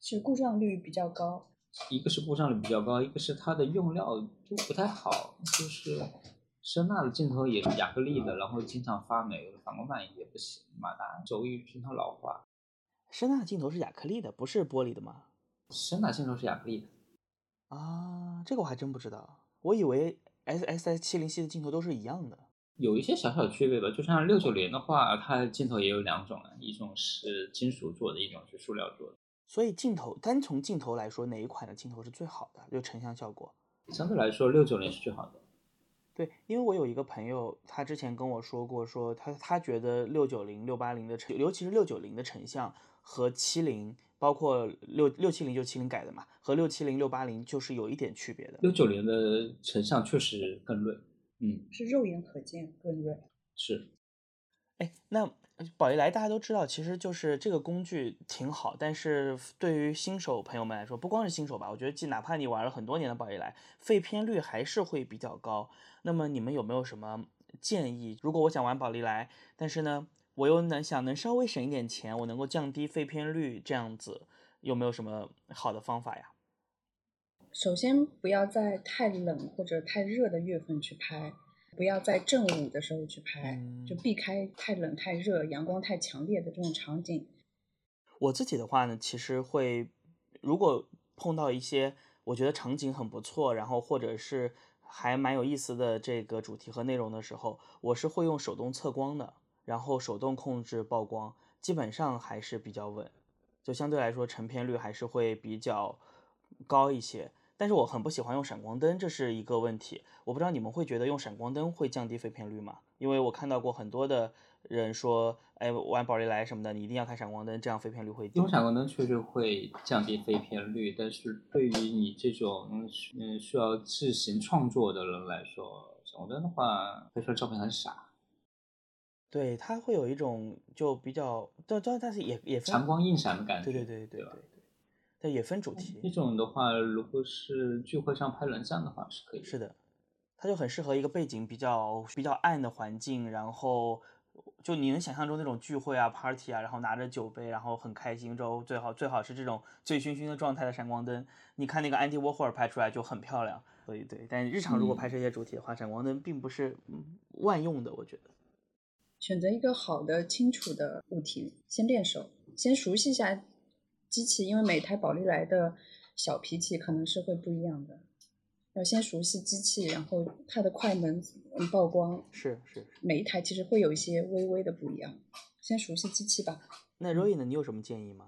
是故障率比较高。一个是故障率比较高，一个是它的用料就不太好，就是声纳的镜头也是亚克力的，然后经常发霉，反光板也不行，马达轴翼经常老化。声纳镜头是亚克力的，不是玻璃的吗？声纳镜头是亚克力的。啊，这个我还真不知道，我以为 S S S 七零系的镜头都是一样的。有一些小小的区别吧，就像六九零的话，它镜头也有两种啊，一种是金属做的，一种是塑料做的。所以镜头单从镜头来说，哪一款的镜头是最好的？就成像效果，相对来说六九零是最好的。对，因为我有一个朋友，他之前跟我说过，说他他觉得六九零、六八零的成，尤其是六九零的成像和七零，包括六六七零就七零改的嘛，和六七零、六八零就是有一点区别的。六九零的成像确实更锐。嗯，是肉眼可见更锐。是，哎，那宝丽来大家都知道，其实就是这个工具挺好，但是对于新手朋友们来说，不光是新手吧，我觉得，即哪怕你玩了很多年的宝丽来，废片率还是会比较高。那么你们有没有什么建议？如果我想玩宝丽来，但是呢，我又能想能稍微省一点钱，我能够降低废片率，这样子有没有什么好的方法呀？首先，不要在太冷或者太热的月份去拍，不要在正午的时候去拍，就避开太冷、太热、阳光太强烈的这种场景。我自己的话呢，其实会，如果碰到一些我觉得场景很不错，然后或者是还蛮有意思的这个主题和内容的时候，我是会用手动测光的，然后手动控制曝光，基本上还是比较稳，就相对来说成片率还是会比较高一些。但是我很不喜欢用闪光灯，这是一个问题。我不知道你们会觉得用闪光灯会降低废片率吗？因为我看到过很多的人说，哎，玩宝丽来什么的，你一定要开闪光灯，这样废片率会低。用闪光灯确实会降低废片率，但是对于你这种嗯需要自行创作的人来说，闪光灯的话拍出来照片很傻。对，它会有一种就比较，但但但是也也强光映闪的感觉。对对对对对。它也分主题，这种的话，如果是聚会上拍人像的话是可以。是的，它就很适合一个背景比较比较暗的环境，然后就你能想象中那种聚会啊、party 啊，然后拿着酒杯，然后很开心，之后最好最好是这种醉醺醺的状态的闪光灯。你看那个安迪沃霍尔拍出来就很漂亮。所以对，但日常如果拍摄一些主题的话，闪光灯并不是万用的，我觉得。选择一个好的、清楚的物体，先练手，先熟悉一下。机器，因为每台宝丽来的小脾气可能是会不一样的，要先熟悉机器，然后它的快门曝光是是，每一台其实会有一些微微的不一样，先熟悉机器吧。那 Roy 呢？你有什么建议吗？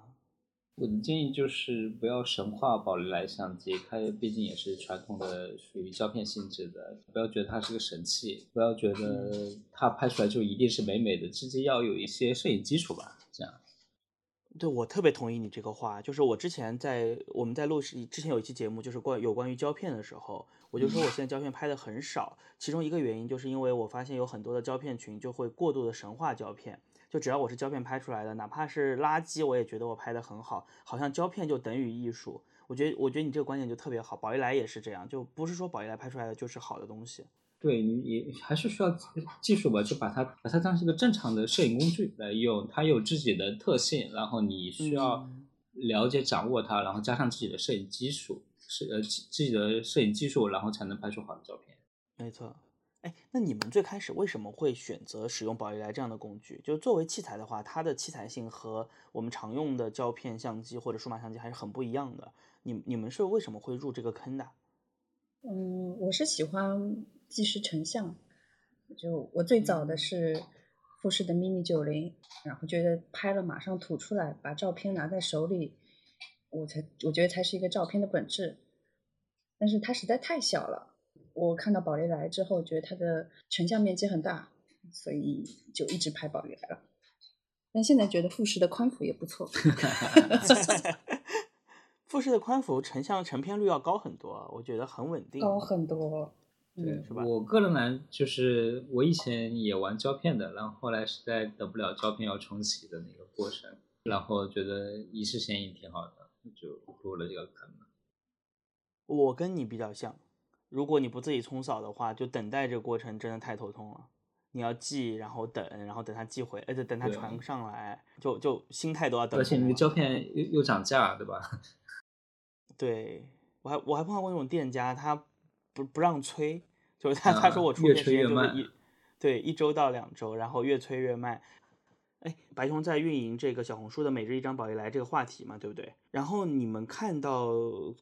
我的建议就是不要神话宝丽来相机，它毕竟也是传统的属于胶片性质的，不要觉得它是个神器，不要觉得它拍出来就一定是美美的，自己要有一些摄影基础吧。对，我特别同意你这个话。就是我之前在我们在录之前有一期节目，就是关有关于胶片的时候，我就说我现在胶片拍的很少。其中一个原因就是因为我发现有很多的胶片群就会过度的神话胶片。就只要我是胶片拍出来的，哪怕是垃圾，我也觉得我拍的很好，好像胶片就等于艺术。我觉得，我觉得你这个观点就特别好。宝丽来也是这样，就不是说宝丽来拍出来的就是好的东西。对你也还是需要技术吧，就把它把它当成一个正常的摄影工具来用，它有自己的特性，然后你需要了解掌握它，然后加上自己的摄影技术，是呃自己的摄影技术，然后才能拍出好的照片。没错，哎，那你们最开始为什么会选择使用宝丽来这样的工具？就作为器材的话，它的器材性和我们常用的胶片相机或者数码相机还是很不一样的。你你们是为什么会入这个坑的？嗯，我是喜欢。即时成像，就我最早的是富士的 mini 九零，然后觉得拍了马上吐出来，把照片拿在手里，我才我觉得才是一个照片的本质。但是它实在太小了，我看到宝丽来之后，觉得它的成像面积很大，所以就一直拍宝丽来了。但现在觉得富士的宽幅也不错 富士的宽幅成像成片率要高很多，我觉得很稳定，高很多。对，我个人来就是我以前也玩胶片的，然后后来实在等不了胶片要重启的那个过程，然后觉得一式显影挺好的，就入了这个坑。我跟你比较像，如果你不自己冲扫的话，就等待这个过程真的太头痛了。你要寄，然后等，然后等它寄回，而且等它传上来，就就心态都要等。而且那个胶片又又涨价，对吧？对我还我还碰到过那种店家，他。不不让催，就是他他说我出片时间就是一，对一周到两周，然后越催越慢。哎，白熊在运营这个小红书的每日一张宝丽来这个话题嘛，对不对？然后你们看到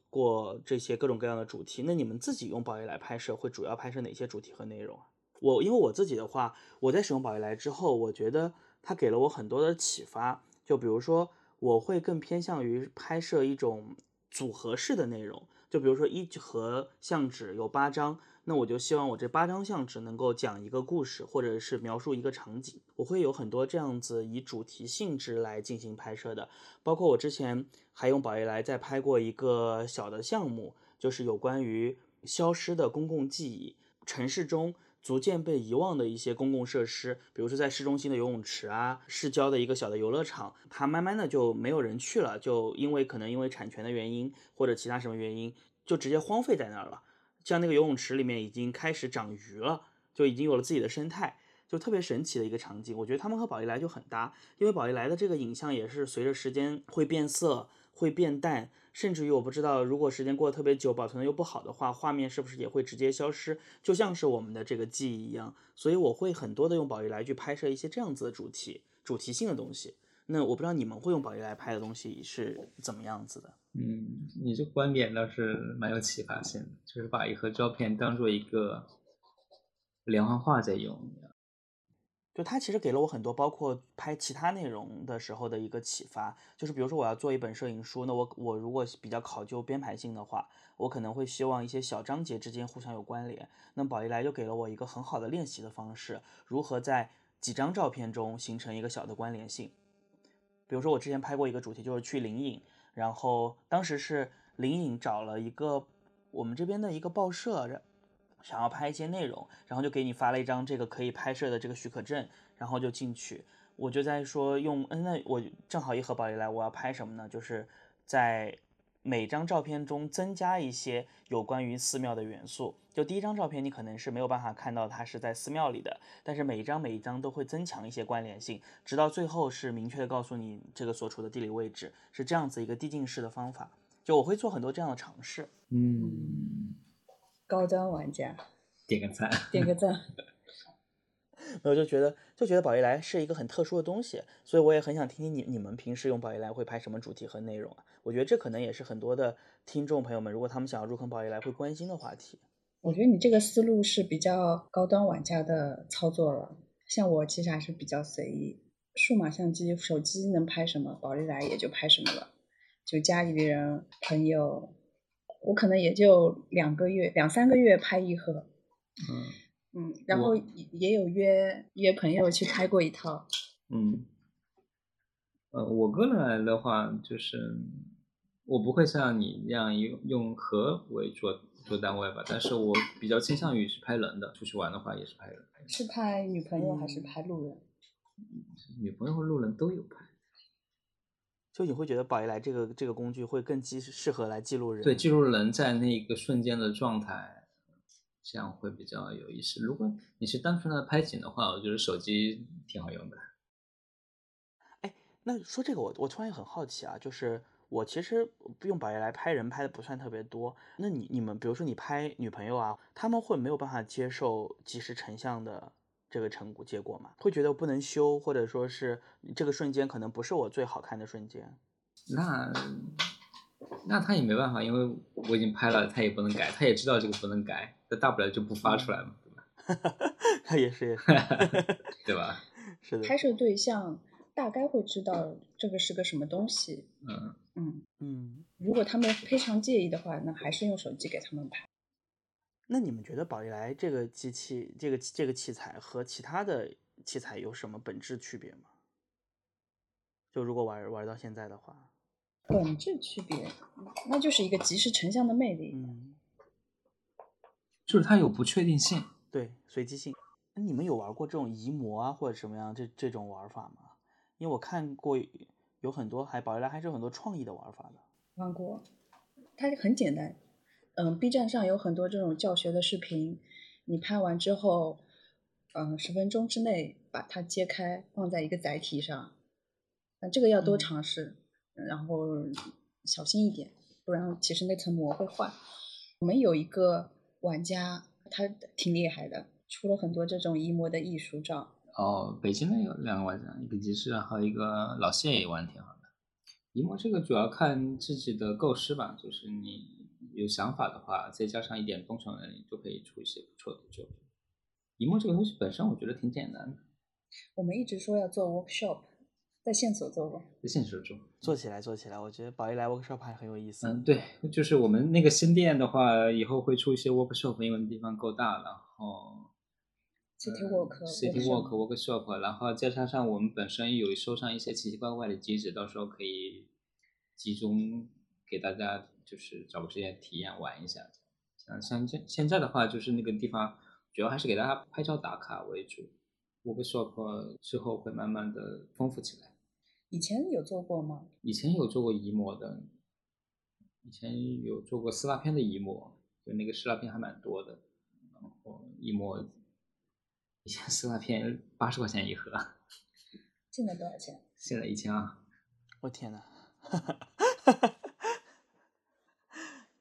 过这些各种各样的主题，那你们自己用宝丽来拍摄会主要拍摄哪些主题和内容啊？我因为我自己的话，我在使用宝丽来之后，我觉得它给了我很多的启发。就比如说，我会更偏向于拍摄一种组合式的内容。就比如说一盒相纸有八张，那我就希望我这八张相纸能够讲一个故事，或者是描述一个场景。我会有很多这样子以主题性质来进行拍摄的，包括我之前还用宝丽来在拍过一个小的项目，就是有关于消失的公共记忆，城市中。逐渐被遗忘的一些公共设施，比如说在市中心的游泳池啊，市郊的一个小的游乐场，它慢慢的就没有人去了，就因为可能因为产权的原因或者其他什么原因，就直接荒废在那儿了。像那个游泳池里面已经开始长鱼了，就已经有了自己的生态，就特别神奇的一个场景。我觉得他们和宝丽来就很搭，因为宝丽来的这个影像也是随着时间会变色、会变淡。甚至于我不知道，如果时间过得特别久，保存的又不好的话，画面是不是也会直接消失？就像是我们的这个记忆一样。所以我会很多的用宝丽来去拍摄一些这样子的主题、主题性的东西。那我不知道你们会用宝丽来拍的东西是怎么样子的？嗯，你这观点倒是蛮有启发性的，就是把一盒胶片当做一个连环画在用。就它其实给了我很多，包括拍其他内容的时候的一个启发。就是比如说我要做一本摄影书，那我我如果比较考究编排性的话，我可能会希望一些小章节之间互相有关联。那宝丽来就给了我一个很好的练习的方式，如何在几张照片中形成一个小的关联性。比如说我之前拍过一个主题，就是去灵隐，然后当时是灵隐找了一个我们这边的一个报社。想要拍一些内容，然后就给你发了一张这个可以拍摄的这个许可证，然后就进去。我就在说用，嗯，那我正好一盒宝丽来，我要拍什么呢？就是在每张照片中增加一些有关于寺庙的元素。就第一张照片你可能是没有办法看到它是在寺庙里的，但是每一张每一张都会增强一些关联性，直到最后是明确的告诉你这个所处的地理位置，是这样子一个递进式的方法。就我会做很多这样的尝试，嗯。高端玩家，点个赞，点个赞。没有就觉得，就觉得宝丽来是一个很特殊的东西，所以我也很想听听你你们平时用宝丽来会拍什么主题和内容啊？我觉得这可能也是很多的听众朋友们，如果他们想要入坑宝丽来会关心的话题。我觉得你这个思路是比较高端玩家的操作了，像我其实还是比较随意，数码相机、手机能拍什么，宝丽来也就拍什么了。就家里的人、朋友，我可能也就两个月、两三个月拍一盒，嗯。嗯，然后也也有约约朋友去拍过一套，嗯，呃，我个人来的话，就是我不会像你那样用用盒为做做单位吧，但是我比较倾向于是拍人的，出去玩的话也是拍人，是拍女朋友还是嗯。拍路人？女朋友和路人都有拍。就你会觉得宝丽来这个这个工具会更记适合来记录人，对，记录人在那个瞬间的状态，这样会比较有意思。如果你是单纯的拍景的话，我觉得手机挺好用的。哎那说这个我我突然也很好奇啊，就是我其实用宝丽来拍人拍的不算特别多，那你你们比如说你拍女朋友啊，他们会没有办法接受即时成像的这个成果结果嘛？会觉得不能修，或者说是这个瞬间可能不是我最好看的瞬间？那那他也没办法，因为我已经拍了，他也不能改，他也知道这个不能改，那大不了就不发出来嘛，对吧？也是也是 对吧？是的，拍摄对象大概会知道这个是个什么东西，嗯，嗯，嗯。如果他们非常介意的话，那还是用手机给他们拍。那你们觉得宝丽来这个机器、这个这个器材和其他的器材有什么本质区别吗？就如果玩玩到现在的话，本质区别，那就是一个即时成像的魅力。嗯，就是它有不确定性。对，随机性。那你们有玩过这种移模啊，或者什么样这这种玩法吗？因为我看过有很多还宝丽来还是有很多创意的玩法的。玩过，它很简单。嗯，B 站上有很多这种教学的视频，你拍完之后，嗯，十分钟之内把它揭开，放在一个载体上。那这个要多嗯尝试，然后小心一点，不然其实那层膜会坏。我们有一个玩家，他挺厉害的，出了很多这种移模的艺术照。哦，北京的有两个玩家，一个吉士，还有一个老谢也玩得挺好的。移模这个主要看自己的构思吧，就是你有想法的话，再加上一点工程能力，就可以出一些不错的作品。一幕这个东西本身我觉得挺简单的，我们一直说要做 workshop，在线索做过。在线索中。做起来，做起来，我觉得宝一来 workshop 还很有意思。嗯，对，就是我们那个新店的话，以后会出一些 workshop，因为地方够大，然后 City 呃 Walk City workshop Walk workshop，然后再加上我们本身有收上一些奇奇怪怪的机制，到时候可以集中给大家就是找个时间体验玩一下。像像现现在的话，就是那个地方主要还是给大家拍照打卡为主，workshop 之后会慢慢的丰富起来。以前有做过吗？以前有做过移模的，以前有做过撕拉片的移模，就那个撕拉片还蛮多的，然后移模，以前撕拉片八十块钱一盒，现在多少钱？现在一千二。我天呐，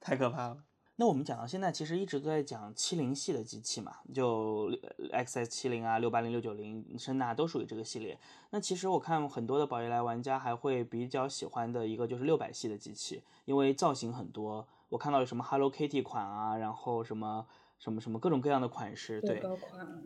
太可怕了。那我们讲到现在，其实一直都在讲七零系的机器嘛，就 XS 七零啊、六八零、六九零、声呐都属于这个系列。那其实我看很多的宝丽来玩家还会比较喜欢的一个就是六百系的机器，因为造型很多。我看到有什么 Hello Kitty 款啊，然后什么什么什么各种各样的款式，对。高款、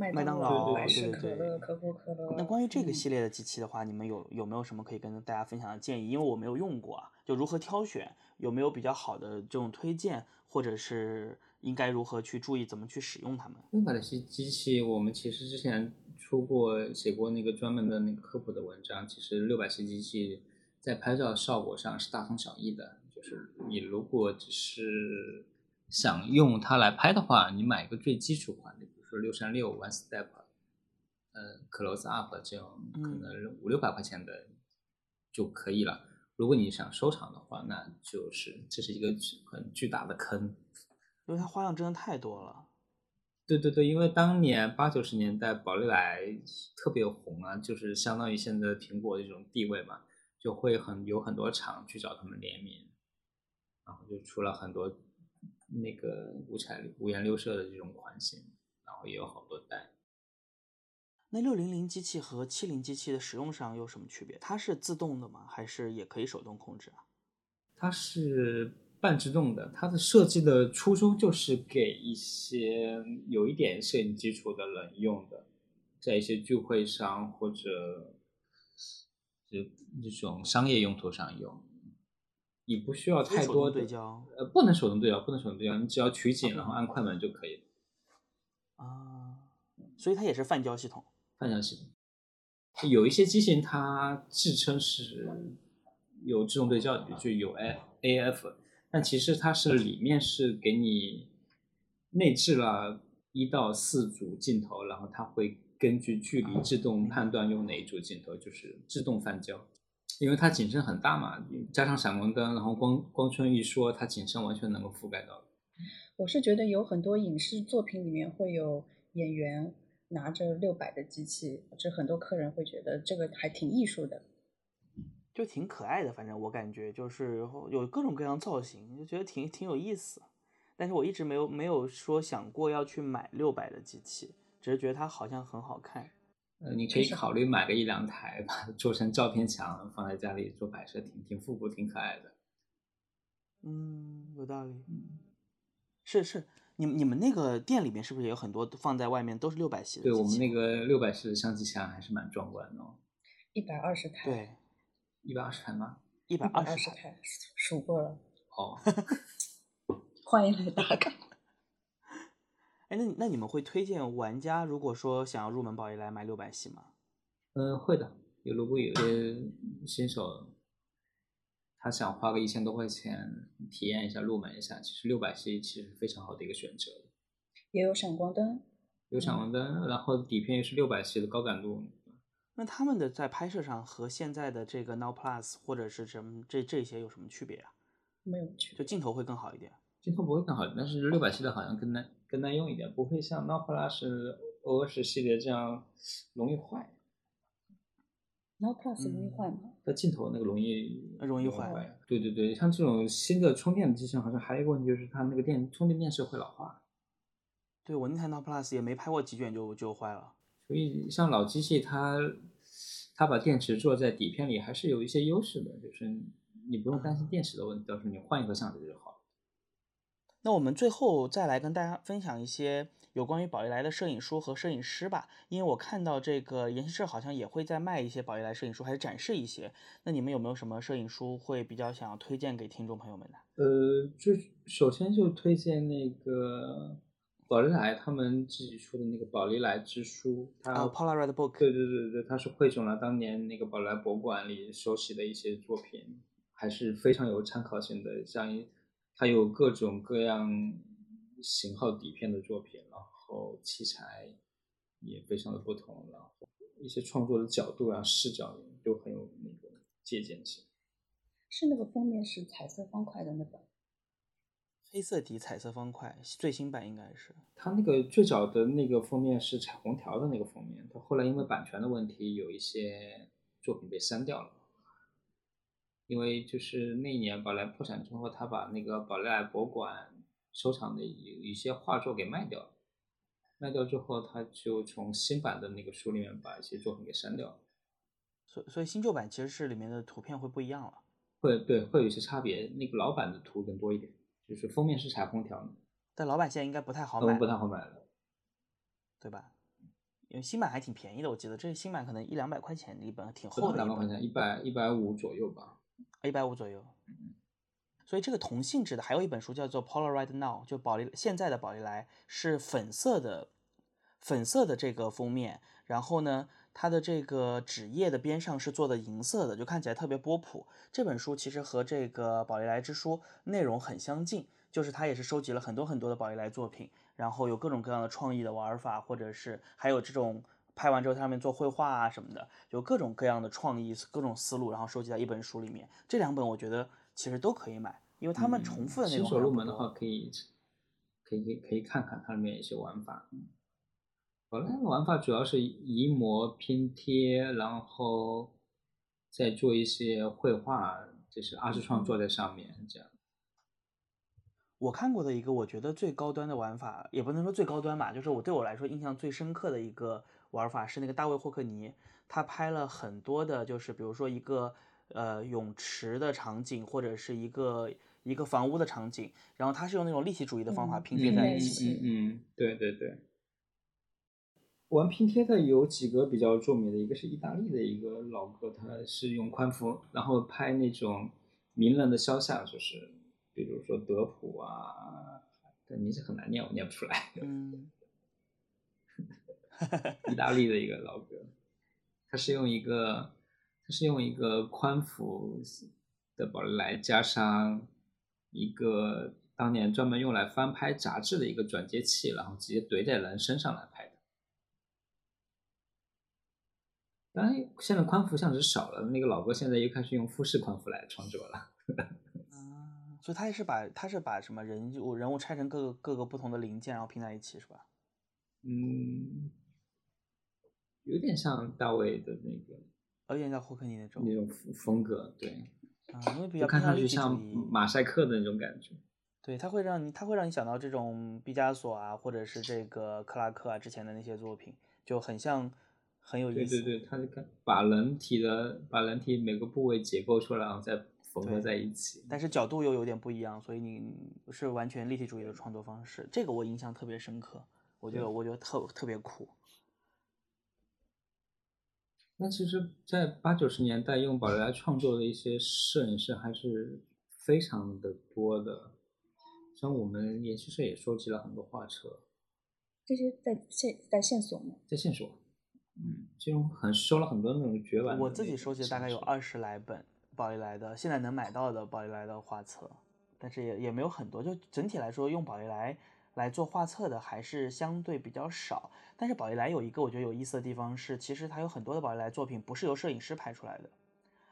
麦麦当劳、百事对对对可乐、可口可乐。那关于这个嗯系列的机器的话，你们有有没有什么可以跟大家分享的建议？因为我没有用过啊，就如何挑选，有没有比较好的这种推荐，或者是应该如何去注意怎么去使用它们？六百的机机器，我们其实之前出过写过那个专门的那个科普的文章。其实六百系机器在拍照效果上是大同小异的，就是你如果只是想用它来拍的话，你买一个最基础款的，比六三六 One Step，呃，Close Up 这样可嗯能五六百块钱的就可以了。如果你想收藏的话，那就是这是一个很巨大的坑。因为它花样真的太多了。对对对，因为当年八九十年代宝丽来特别红啊，就是相当于现在苹果这种地位嘛，就会很有很多厂去找他们联名，然后就出了很多那个五彩五颜六色的这种款型，然后也有好多单。那六零零机器和七零机器的使用上有什么区别？它是自动的吗？还是也可以手动控制啊？它是半自动的，它的设计的初衷就是给一些有一点摄影基础的人用的，在一些聚会上或者就这种商业用途上用。你不需要太多的对焦呃，不能手动对焦，不能手动对焦，你只要取景，啊然后按快门就可以了。啊，所以它也是泛焦系统。泛焦系统。有一些机型它自称是有自动对焦，就有 A A F，但其实它是里面是给你内置了一到四组镜头，然后它会根据距离自动判断用哪一组镜头，就是自动泛焦。因为它景深很大嘛，加上闪光灯，然后光光圈一说，它景深完全能够覆盖到。我是觉得有很多影视作品里面会有演员拿着六百的机器，这很多客人会觉得这个还挺艺术的。就挺可爱的，反正我感觉就是有各种各样造型，就觉得挺挺有意思。但是我一直没有没有说想过要去买六百的机器，只是觉得它好像很好看。呃，你可以考虑买个一两台，把它做成照片墙，放在家里做摆设，挺挺复古，挺可爱的。嗯，有道理。嗯，是是，你们你们那个店里面是不是也有很多放在外面都是六百系的？对我们那个六百式的相机墙还是蛮壮观的哦。一百二十台，对，一百二十台吗？一百二十台。二十台，数过了。哦，欢迎来打卡。哎，那那你们会推荐玩家如果说想要入门宝丽来买六百系吗？嗯，会的。有如果有些新手，他想花个一千多块钱体验一下、入门一下，其实六百系其实非常好的一个选择。也有闪光灯，有闪光灯，然后底片又是六百系的高感度，那他们的在拍摄上和现在的这个 Now Plus 或者是什么这这些有什么区别啊？没有去。就镜头会更好一点。镜头不会更好，但是六百系的好像更耐更耐用一点，不会像 n o p l a 是 O 十系列这样容易坏。Now Plus 容易嗯坏吗？它镜头那个容易呃容易坏坏。对对对，像这种新的充电的机型，好像还有一个问题就是它那个电充电电池会老化。对我那台 Now Plus 也没拍过几卷就就坏了。所以像老机器它，它把电池做在底片里还是有一些优势的，就是你不用担心电池的问题，到时候你换一个相机就好了。那我们最后再来跟大家分享一些有关于宝丽来的摄影书和摄影师吧，因为我看到这个研习社好像也会在卖一些宝丽来摄影书，还是展示一些。那你们有没有什么摄影书会比较想要推荐给听众朋友们的？呃，就首先就推荐那个宝丽来他们自己出的那个宝丽来之书，它、啊，Polaroid Book 对对对对，它是汇总了当年那个宝丽来博物馆里收集的一些作品，还是非常有参考性的。像一它有各种各样型号底片的作品，然后器材也非常的不同，然后一些创作的角度啊、视角都很有那个借鉴性。是那个封面是彩色方块的那本。黑色底彩色方块，最新版应该是。它那个最早的那个封面是彩虹条的那个封面，它后来因为版权的问题，有一些作品被删掉了。因为就是那一年宝莱破产之后，他把那个宝莱博物馆收藏的有一些画作给卖掉了。卖掉之后，他就从新版的那个书里面把一些作品给删掉了。所所以新旧版其实是里面的图片会不一样了。会对会有一些差别，那个老版的图更多一点，就是封面是彩虹条的，但老版现在应该不太好买，嗯不太好买了。对吧？因为新版还挺便宜的，我记得这新版可能一两百块钱的一本，挺厚的一本，到两百块钱，一百一百五左右吧。一百五左右。所以这个同性质的还有一本书叫做《Polaroid Now》，就宝丽现在的宝丽来是粉色的，粉色的这个封面，然后呢，它的这个纸页的边上是做的银色的，就看起来特别波普。这本书其实和这个宝丽来之书内容很相近，就是它也是收集了很多很多的宝丽来作品，然后有各种各样的创意的玩法，或者是还有这种拍完之后它上面做绘画啊什么的，有各种各样的创意、各种思路，然后收集在一本书里面。这两本我觉得其实都可以买，因为他们重复的那种嗯新手入门的话，可以可以可以可以看看它里面一些玩法。嗯，宝来的玩法主要是移模拼贴，然后再做一些绘画，就是二次创作在上面这样。我看过的一个，我觉得最高端的玩法，也不能说最高端吧，就是我对我来说印象最深刻的一个玩法是那个大卫霍克尼，他拍了很多的，就是比如说一个呃泳池的场景，或者是一个一个房屋的场景，然后他是用那种立体主义的方法嗯拼贴在一嗯起。嗯嗯，对对对。玩拼贴的有几个比较著名的，一个是意大利的一个老哥，他是用宽幅，然后拍那种名人的肖像，就是比如说德普啊，这名字很难念，我念不出来。嗯，意大利的一个老哥，他是用一个，他是用一个宽幅的宝丽来加上一个当年专门用来翻拍杂志的一个转接器，然后直接怼在人身上来拍的。当然，现在宽幅相纸少了，那个老哥现在又开始用富士宽幅来创作了。啊，所以他也是把他是把什么人物人物拆成各个各个不同的零件，然后拼在一起，是吧？嗯，有点像大卫的那个有点像霍克尼那种那种风风格，对，啊，因为比较看上去像。马赛克的那种感觉。对，它会让你，它会让你想到这种毕加索啊，或者是这个克拉克啊之前的那些作品，就很像，很有意思。对对对，他就看把人体的把人体每个部位解构出来，然后再缝合在一起。但是角度又有点不一样，所以你是完全立体主义的创作方式，这个我印象特别深刻，我觉得我觉得特特别酷。那其实，在八九十年代用宝丽来创作的一些摄影师还是非常的多的，像我们研习社也收集了很多画册，这些在线在线索吗？在线索，嗯，这种很收了很多那种绝版的我自己收集的大概有二十来本宝丽来的，现在能买到的宝丽来的画册，但是也也没有很多。就整体来说，用宝丽来来做画册的还是相对比较少。但是宝丽来有一个我觉得有意思的地方是，其实它有很多的宝丽来作品不是由摄影师拍出来的，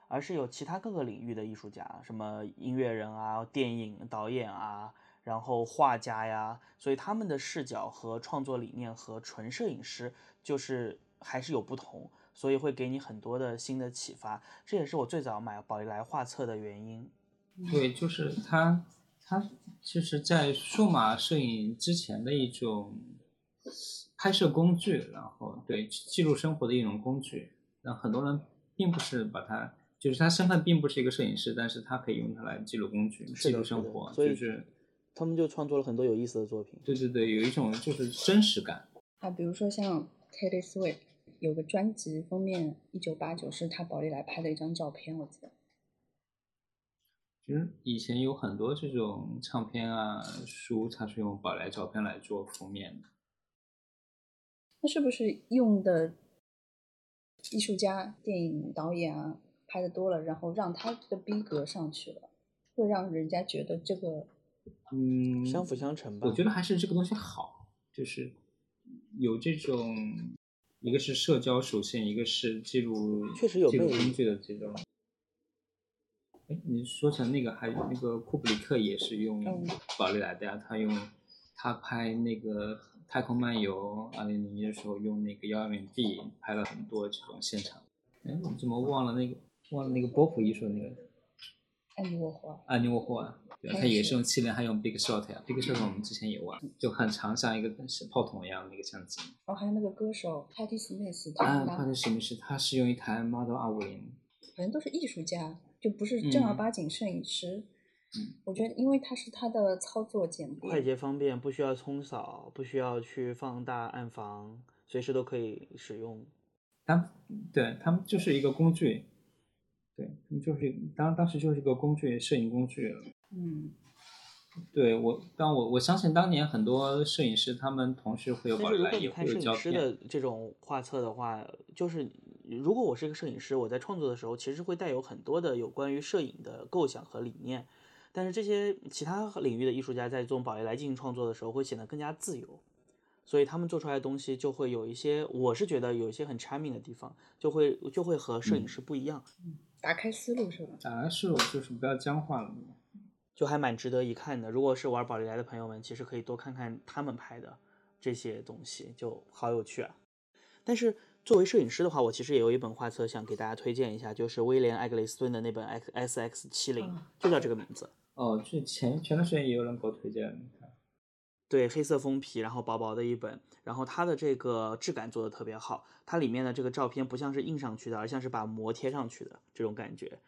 而是有其他各个领域的艺术家，什么音乐人啊、电影导演啊，然后画家呀，所以他们的视角和创作理念和纯摄影师就是还是有不同，所以会给你很多的新的启发。这也是我最早买宝丽来画册的原因。对，就是它，它就是在数码摄影之前的一种拍摄工具，然后对记录生活的一种工具。那很多人并不是把它，就是他身份并不是一个摄影师，但是他可以用它来记录工具，记录生活，所以就是他们就创作了很多有意思的作品。对对对，有一种就是真实感。啊，比如说像 Taylor Swift 有个专辑封面，一九八九是他宝丽来拍的一张照片，我记得。其实以前有很多这种唱片啊、书，它是用宝来照片来做封面的。那是不是用的艺术家、电影导演啊拍的多了，然后让他的逼格上去了，会让人家觉得这个嗯，相辅相成吧。我觉得还是这个东西好，就是有这种，一个是社交属性，一个是记录确实有记录工具的这种。哎，你说成那个还有那个库布里克也是用嗯宝丽来的呀，他用他拍那个《太空漫游》二零零一的时候用那个幺二零 D 拍了很多这种现场。哎，我怎么忘了那个忘了那个波普艺术那个安妮沃霍尔。安妮沃霍尔，对，哎他也是是用七零，还用 Big Shot 呀。Big Shot 我们之前也玩，就很长，像一个炮筒一样的那个相机。然后还有那个歌手 Patti Smith，啊，他帕特史密斯，他是用一台 Model 二五零，好像都是艺术家，就不是正儿嗯八经摄影师。嗯我觉得，因为它是它的操作简便，快捷方便，不需要冲扫，不需要去放大暗房，随时都可以使用。它对他们就是一个工具，对他们就是当当时就是一个工具，摄影工具。嗯，对我，当我我相信当年很多摄影师，他们同时会有但是如宝丽来，也果你看摄会有胶片。影师的这种画册的话，就是如果我是一个摄影师，我在创作的时候，其实会带有很多的有关于摄影的构想和理念。但是这些其他领域的艺术家在用宝丽来进行创作的时候，会显得更加自由，所以他们做出来的东西就会有一些，我是觉得有一些很 charming 的地方，就会就会和摄影师不一样，打开思路是吧？打开思路就是不要僵化了。就还蛮值得一看的。如果是玩宝丽来的朋友们，其实可以多看看他们拍的这些东西，就好有趣啊。但是作为摄影师的话，我其实也有一本画册想给大家推荐一下，就是威廉·艾格雷斯顿的那本 X S X 七零啊，就叫这个名字。哦，这前前段时间也有人给我推荐，你看，对，黑色封皮，然后薄薄的一本，然后它的这个质感做的特别好，它里面的这个照片不像是印上去的，而像是把膜贴上去的这种感觉。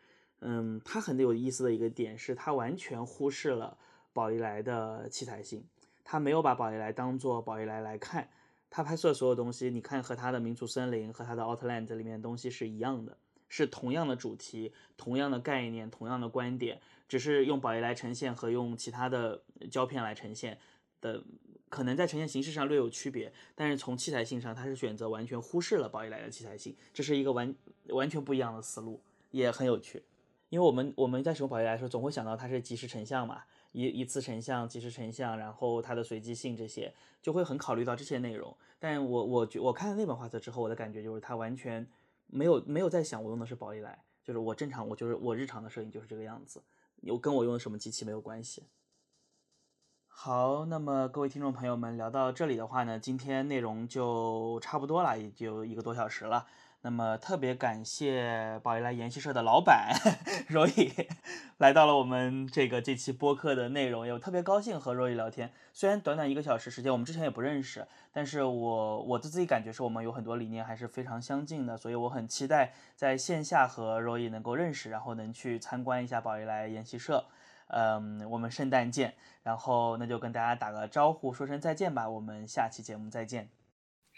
嗯，它很有意思的一个点是，它完全忽视了宝丽来的器材性，它没有把宝丽来当做宝丽来来看，他拍摄所有东西，你看和他的民族森林和他的 Outland 里面的东西是一样的，是同样的主题、同样的概念、同样的观点，只是用宝丽来呈现和用其他的胶片来呈现的，可能在呈现形式上略有区别，但是从器材性上，它是选择完全忽视了宝丽来的器材性，这是一个完完全不一样的思路，也很有趣。因为我们我们在使用宝丽来的时候，总会想到它是即时成像嘛，一一次成像、即时成像，然后它的随机性这些，就会很考虑到这些内容。但我我觉我看了那本画册之后，我的感觉就是它完全没有没有在想我用的是宝丽来，就是我正常我就是我日常的摄影就是这个样子，有跟我用的什么机器没有关系。好，那么各位听众朋友们，聊到这里的话呢，今天内容就差不多了，也就一个多小时了。那么特别感谢宝丽来研习社的老板 Roy 来到了我们这个这期播客的内容，也特别高兴和 Roy 聊天。虽然短短一个小时时间，我们之前也不认识，但是我我的自己感觉是我们有很多理念还是非常相近的，所以我很期待在线下和 Roy 能够认识，然后能去参观一下宝丽来研习社。嗯，我们圣诞见，然后那就跟大家打个招呼，说声再见吧。我们下期节目再见。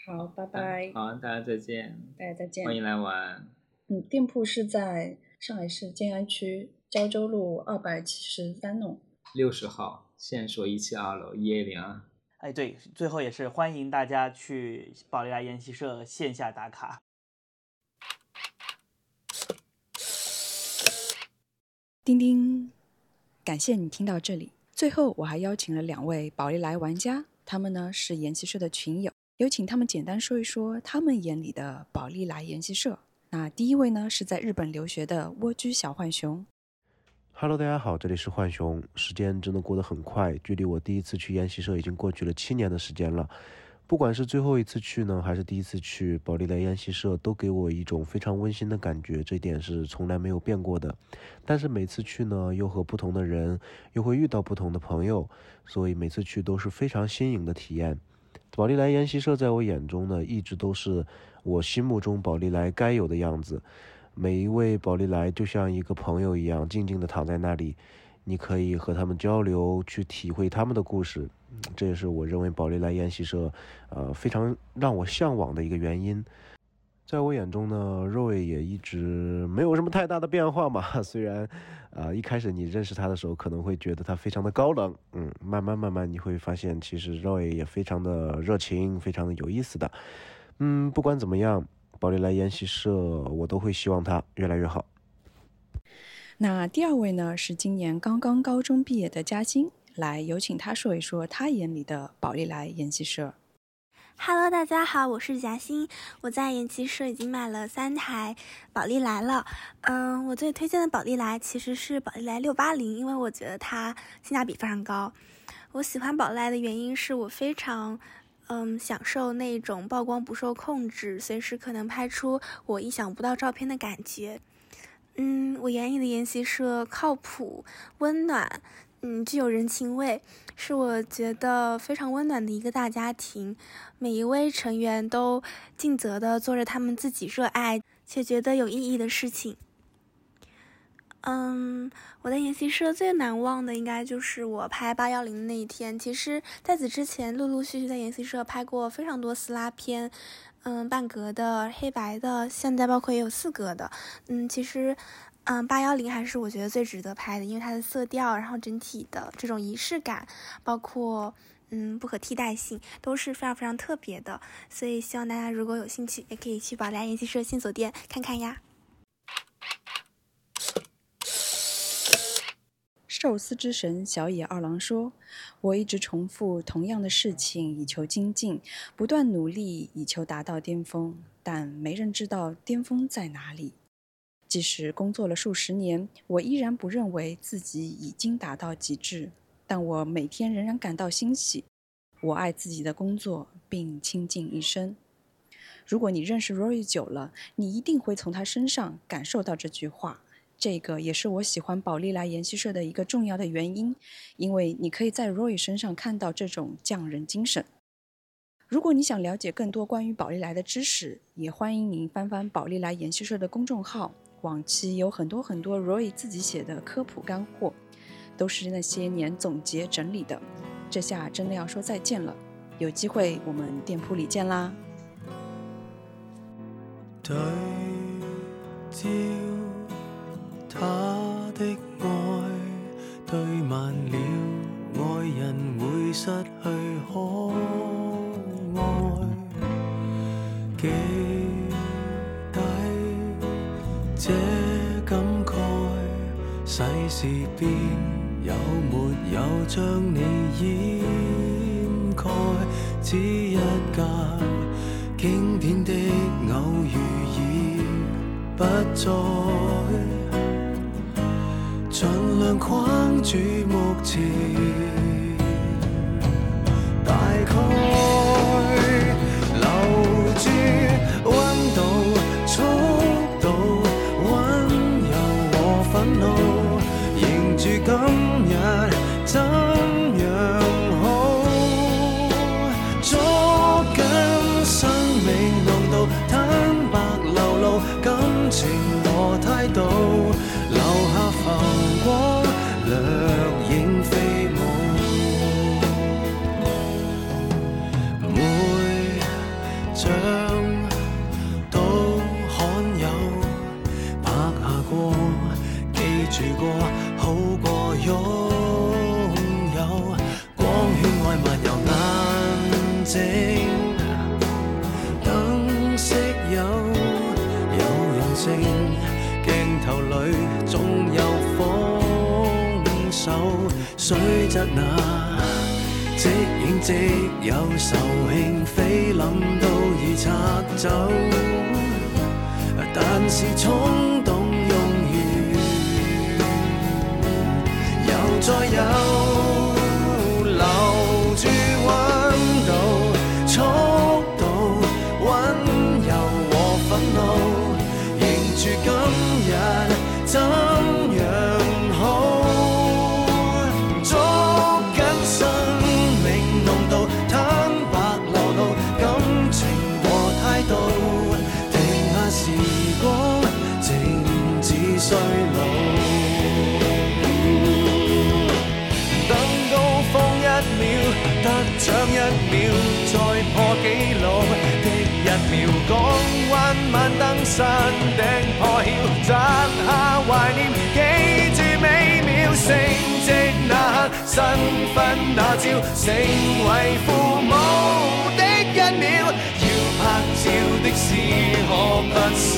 好，拜拜。好，大家再见。大家再见。欢迎来玩。嗯，店铺是在上海市静安区胶州路二百七十三弄六十号，线索一期二楼一 A 零二。哎，对，最后也是欢迎大家去宝利来研习社线下打卡。叮叮，感谢你听到这里。最后，我还邀请了两位宝利来玩家，他们呢是研习社的群友。有请他们简单说一说他们眼里的宝丽来研习社。那第一位呢，是在日本留学的蜗居小浣熊。Hello，大家好，这里是浣熊。时间真的过得很快，距离我第一次去研习社已经过去了七年的时间了。不管是最后一次去呢，还是第一次去宝丽来研习社，都给我一种非常温馨的感觉，这点是从来没有变过的。但是每次去呢，又和不同的人，又会遇到不同的朋友，所以每次去都是非常新颖的体验。宝丽来研习社在我眼中呢，一直都是我心目中宝丽来该有的样子。每一位宝丽来就像一个朋友一样，静静地躺在那里，你可以和他们交流，去体会他们的故事。这也是我认为宝丽来研习社，呃，非常让我向往的一个原因。在我眼中呢，Roy 也一直没有什么太大的变化嘛。虽然，啊，一开始你认识他的时候可能会觉得他非常的高冷，嗯，慢慢慢慢你会发现，其实 Roy 也非常的热情，非常的有意思的。嗯，不管怎么样，宝丽来研习社我都会希望他越来越好。那第二位呢，是今年刚刚高中毕业的嘉欣，来有请他说一说他眼里的宝丽来研习社。Hello，大家好，我是贾欣，我在研习社已经买了三台宝丽来了。嗯，我最推荐的宝丽来其实是宝丽来六八零，因为我觉得它性价比非常高。我喜欢宝丽来的原因是我非常嗯享受那种曝光不受控制，随时可能拍出我意想不到照片的感觉。嗯，我眼里的研习社靠谱、温暖。嗯，具有人情味，是我觉得非常温暖的一个大家庭。每一位成员都尽责的做着他们自己热爱且觉得有意义的事情。嗯，我在研习社最难忘的应该就是我拍八幺零的那一天。其实在此之前，陆陆续续在研习社拍过非常多撕拉片，嗯，半格的、黑白的，现在包括也有四格的。嗯，其实。嗯，八幺零还是我觉得最值得拍的，因为它的色调，然后整体的这种仪式感，包括嗯不可替代性，都是非常非常特别的。所以希望大家如果有兴趣，也可以去宝来研习社新锁店看看呀。寿司之神小野二郎说：“我一直重复同样的事情，以求精进，不断努力，以求达到巅峰，但没人知道巅峰在哪里。”即使工作了数十年，我依然不认为自己已经达到极致。但我每天仍然感到欣喜。我爱自己的工作，并倾尽一生。如果你认识 Roy 久了，你一定会从他身上感受到这句话。这个也是我喜欢宝丽来研习社的一个重要的原因，因为你可以在 Roy 身上看到这种匠人精神。如果你想了解更多关于宝丽来的知识，也欢迎您翻翻宝丽来研习社的公众号。往期有很多很多 roy 自己写的科普干货都是那些年总结整理的。这下真的要说再见了有机会我们店铺里见啦对焦他的爱对慢了爱人会失去可有没有将你掩盖？只一格经典的偶遇已不再。尽量框住目前。那即影即有，愁兴菲林都已拆走，但是冲动用完，又再有。新婚那朝成为父母的一秒要拍照的事可不少。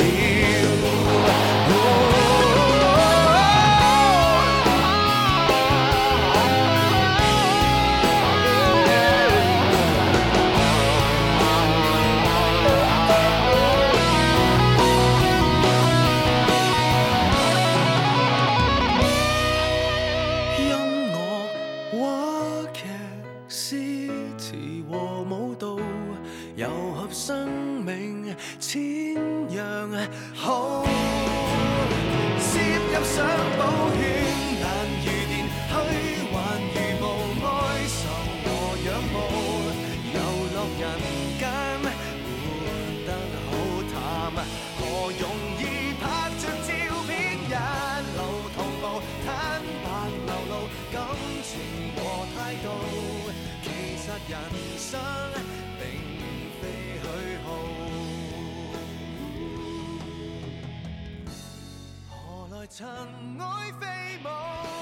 人生并非虚耗。何来尘埃飞舞？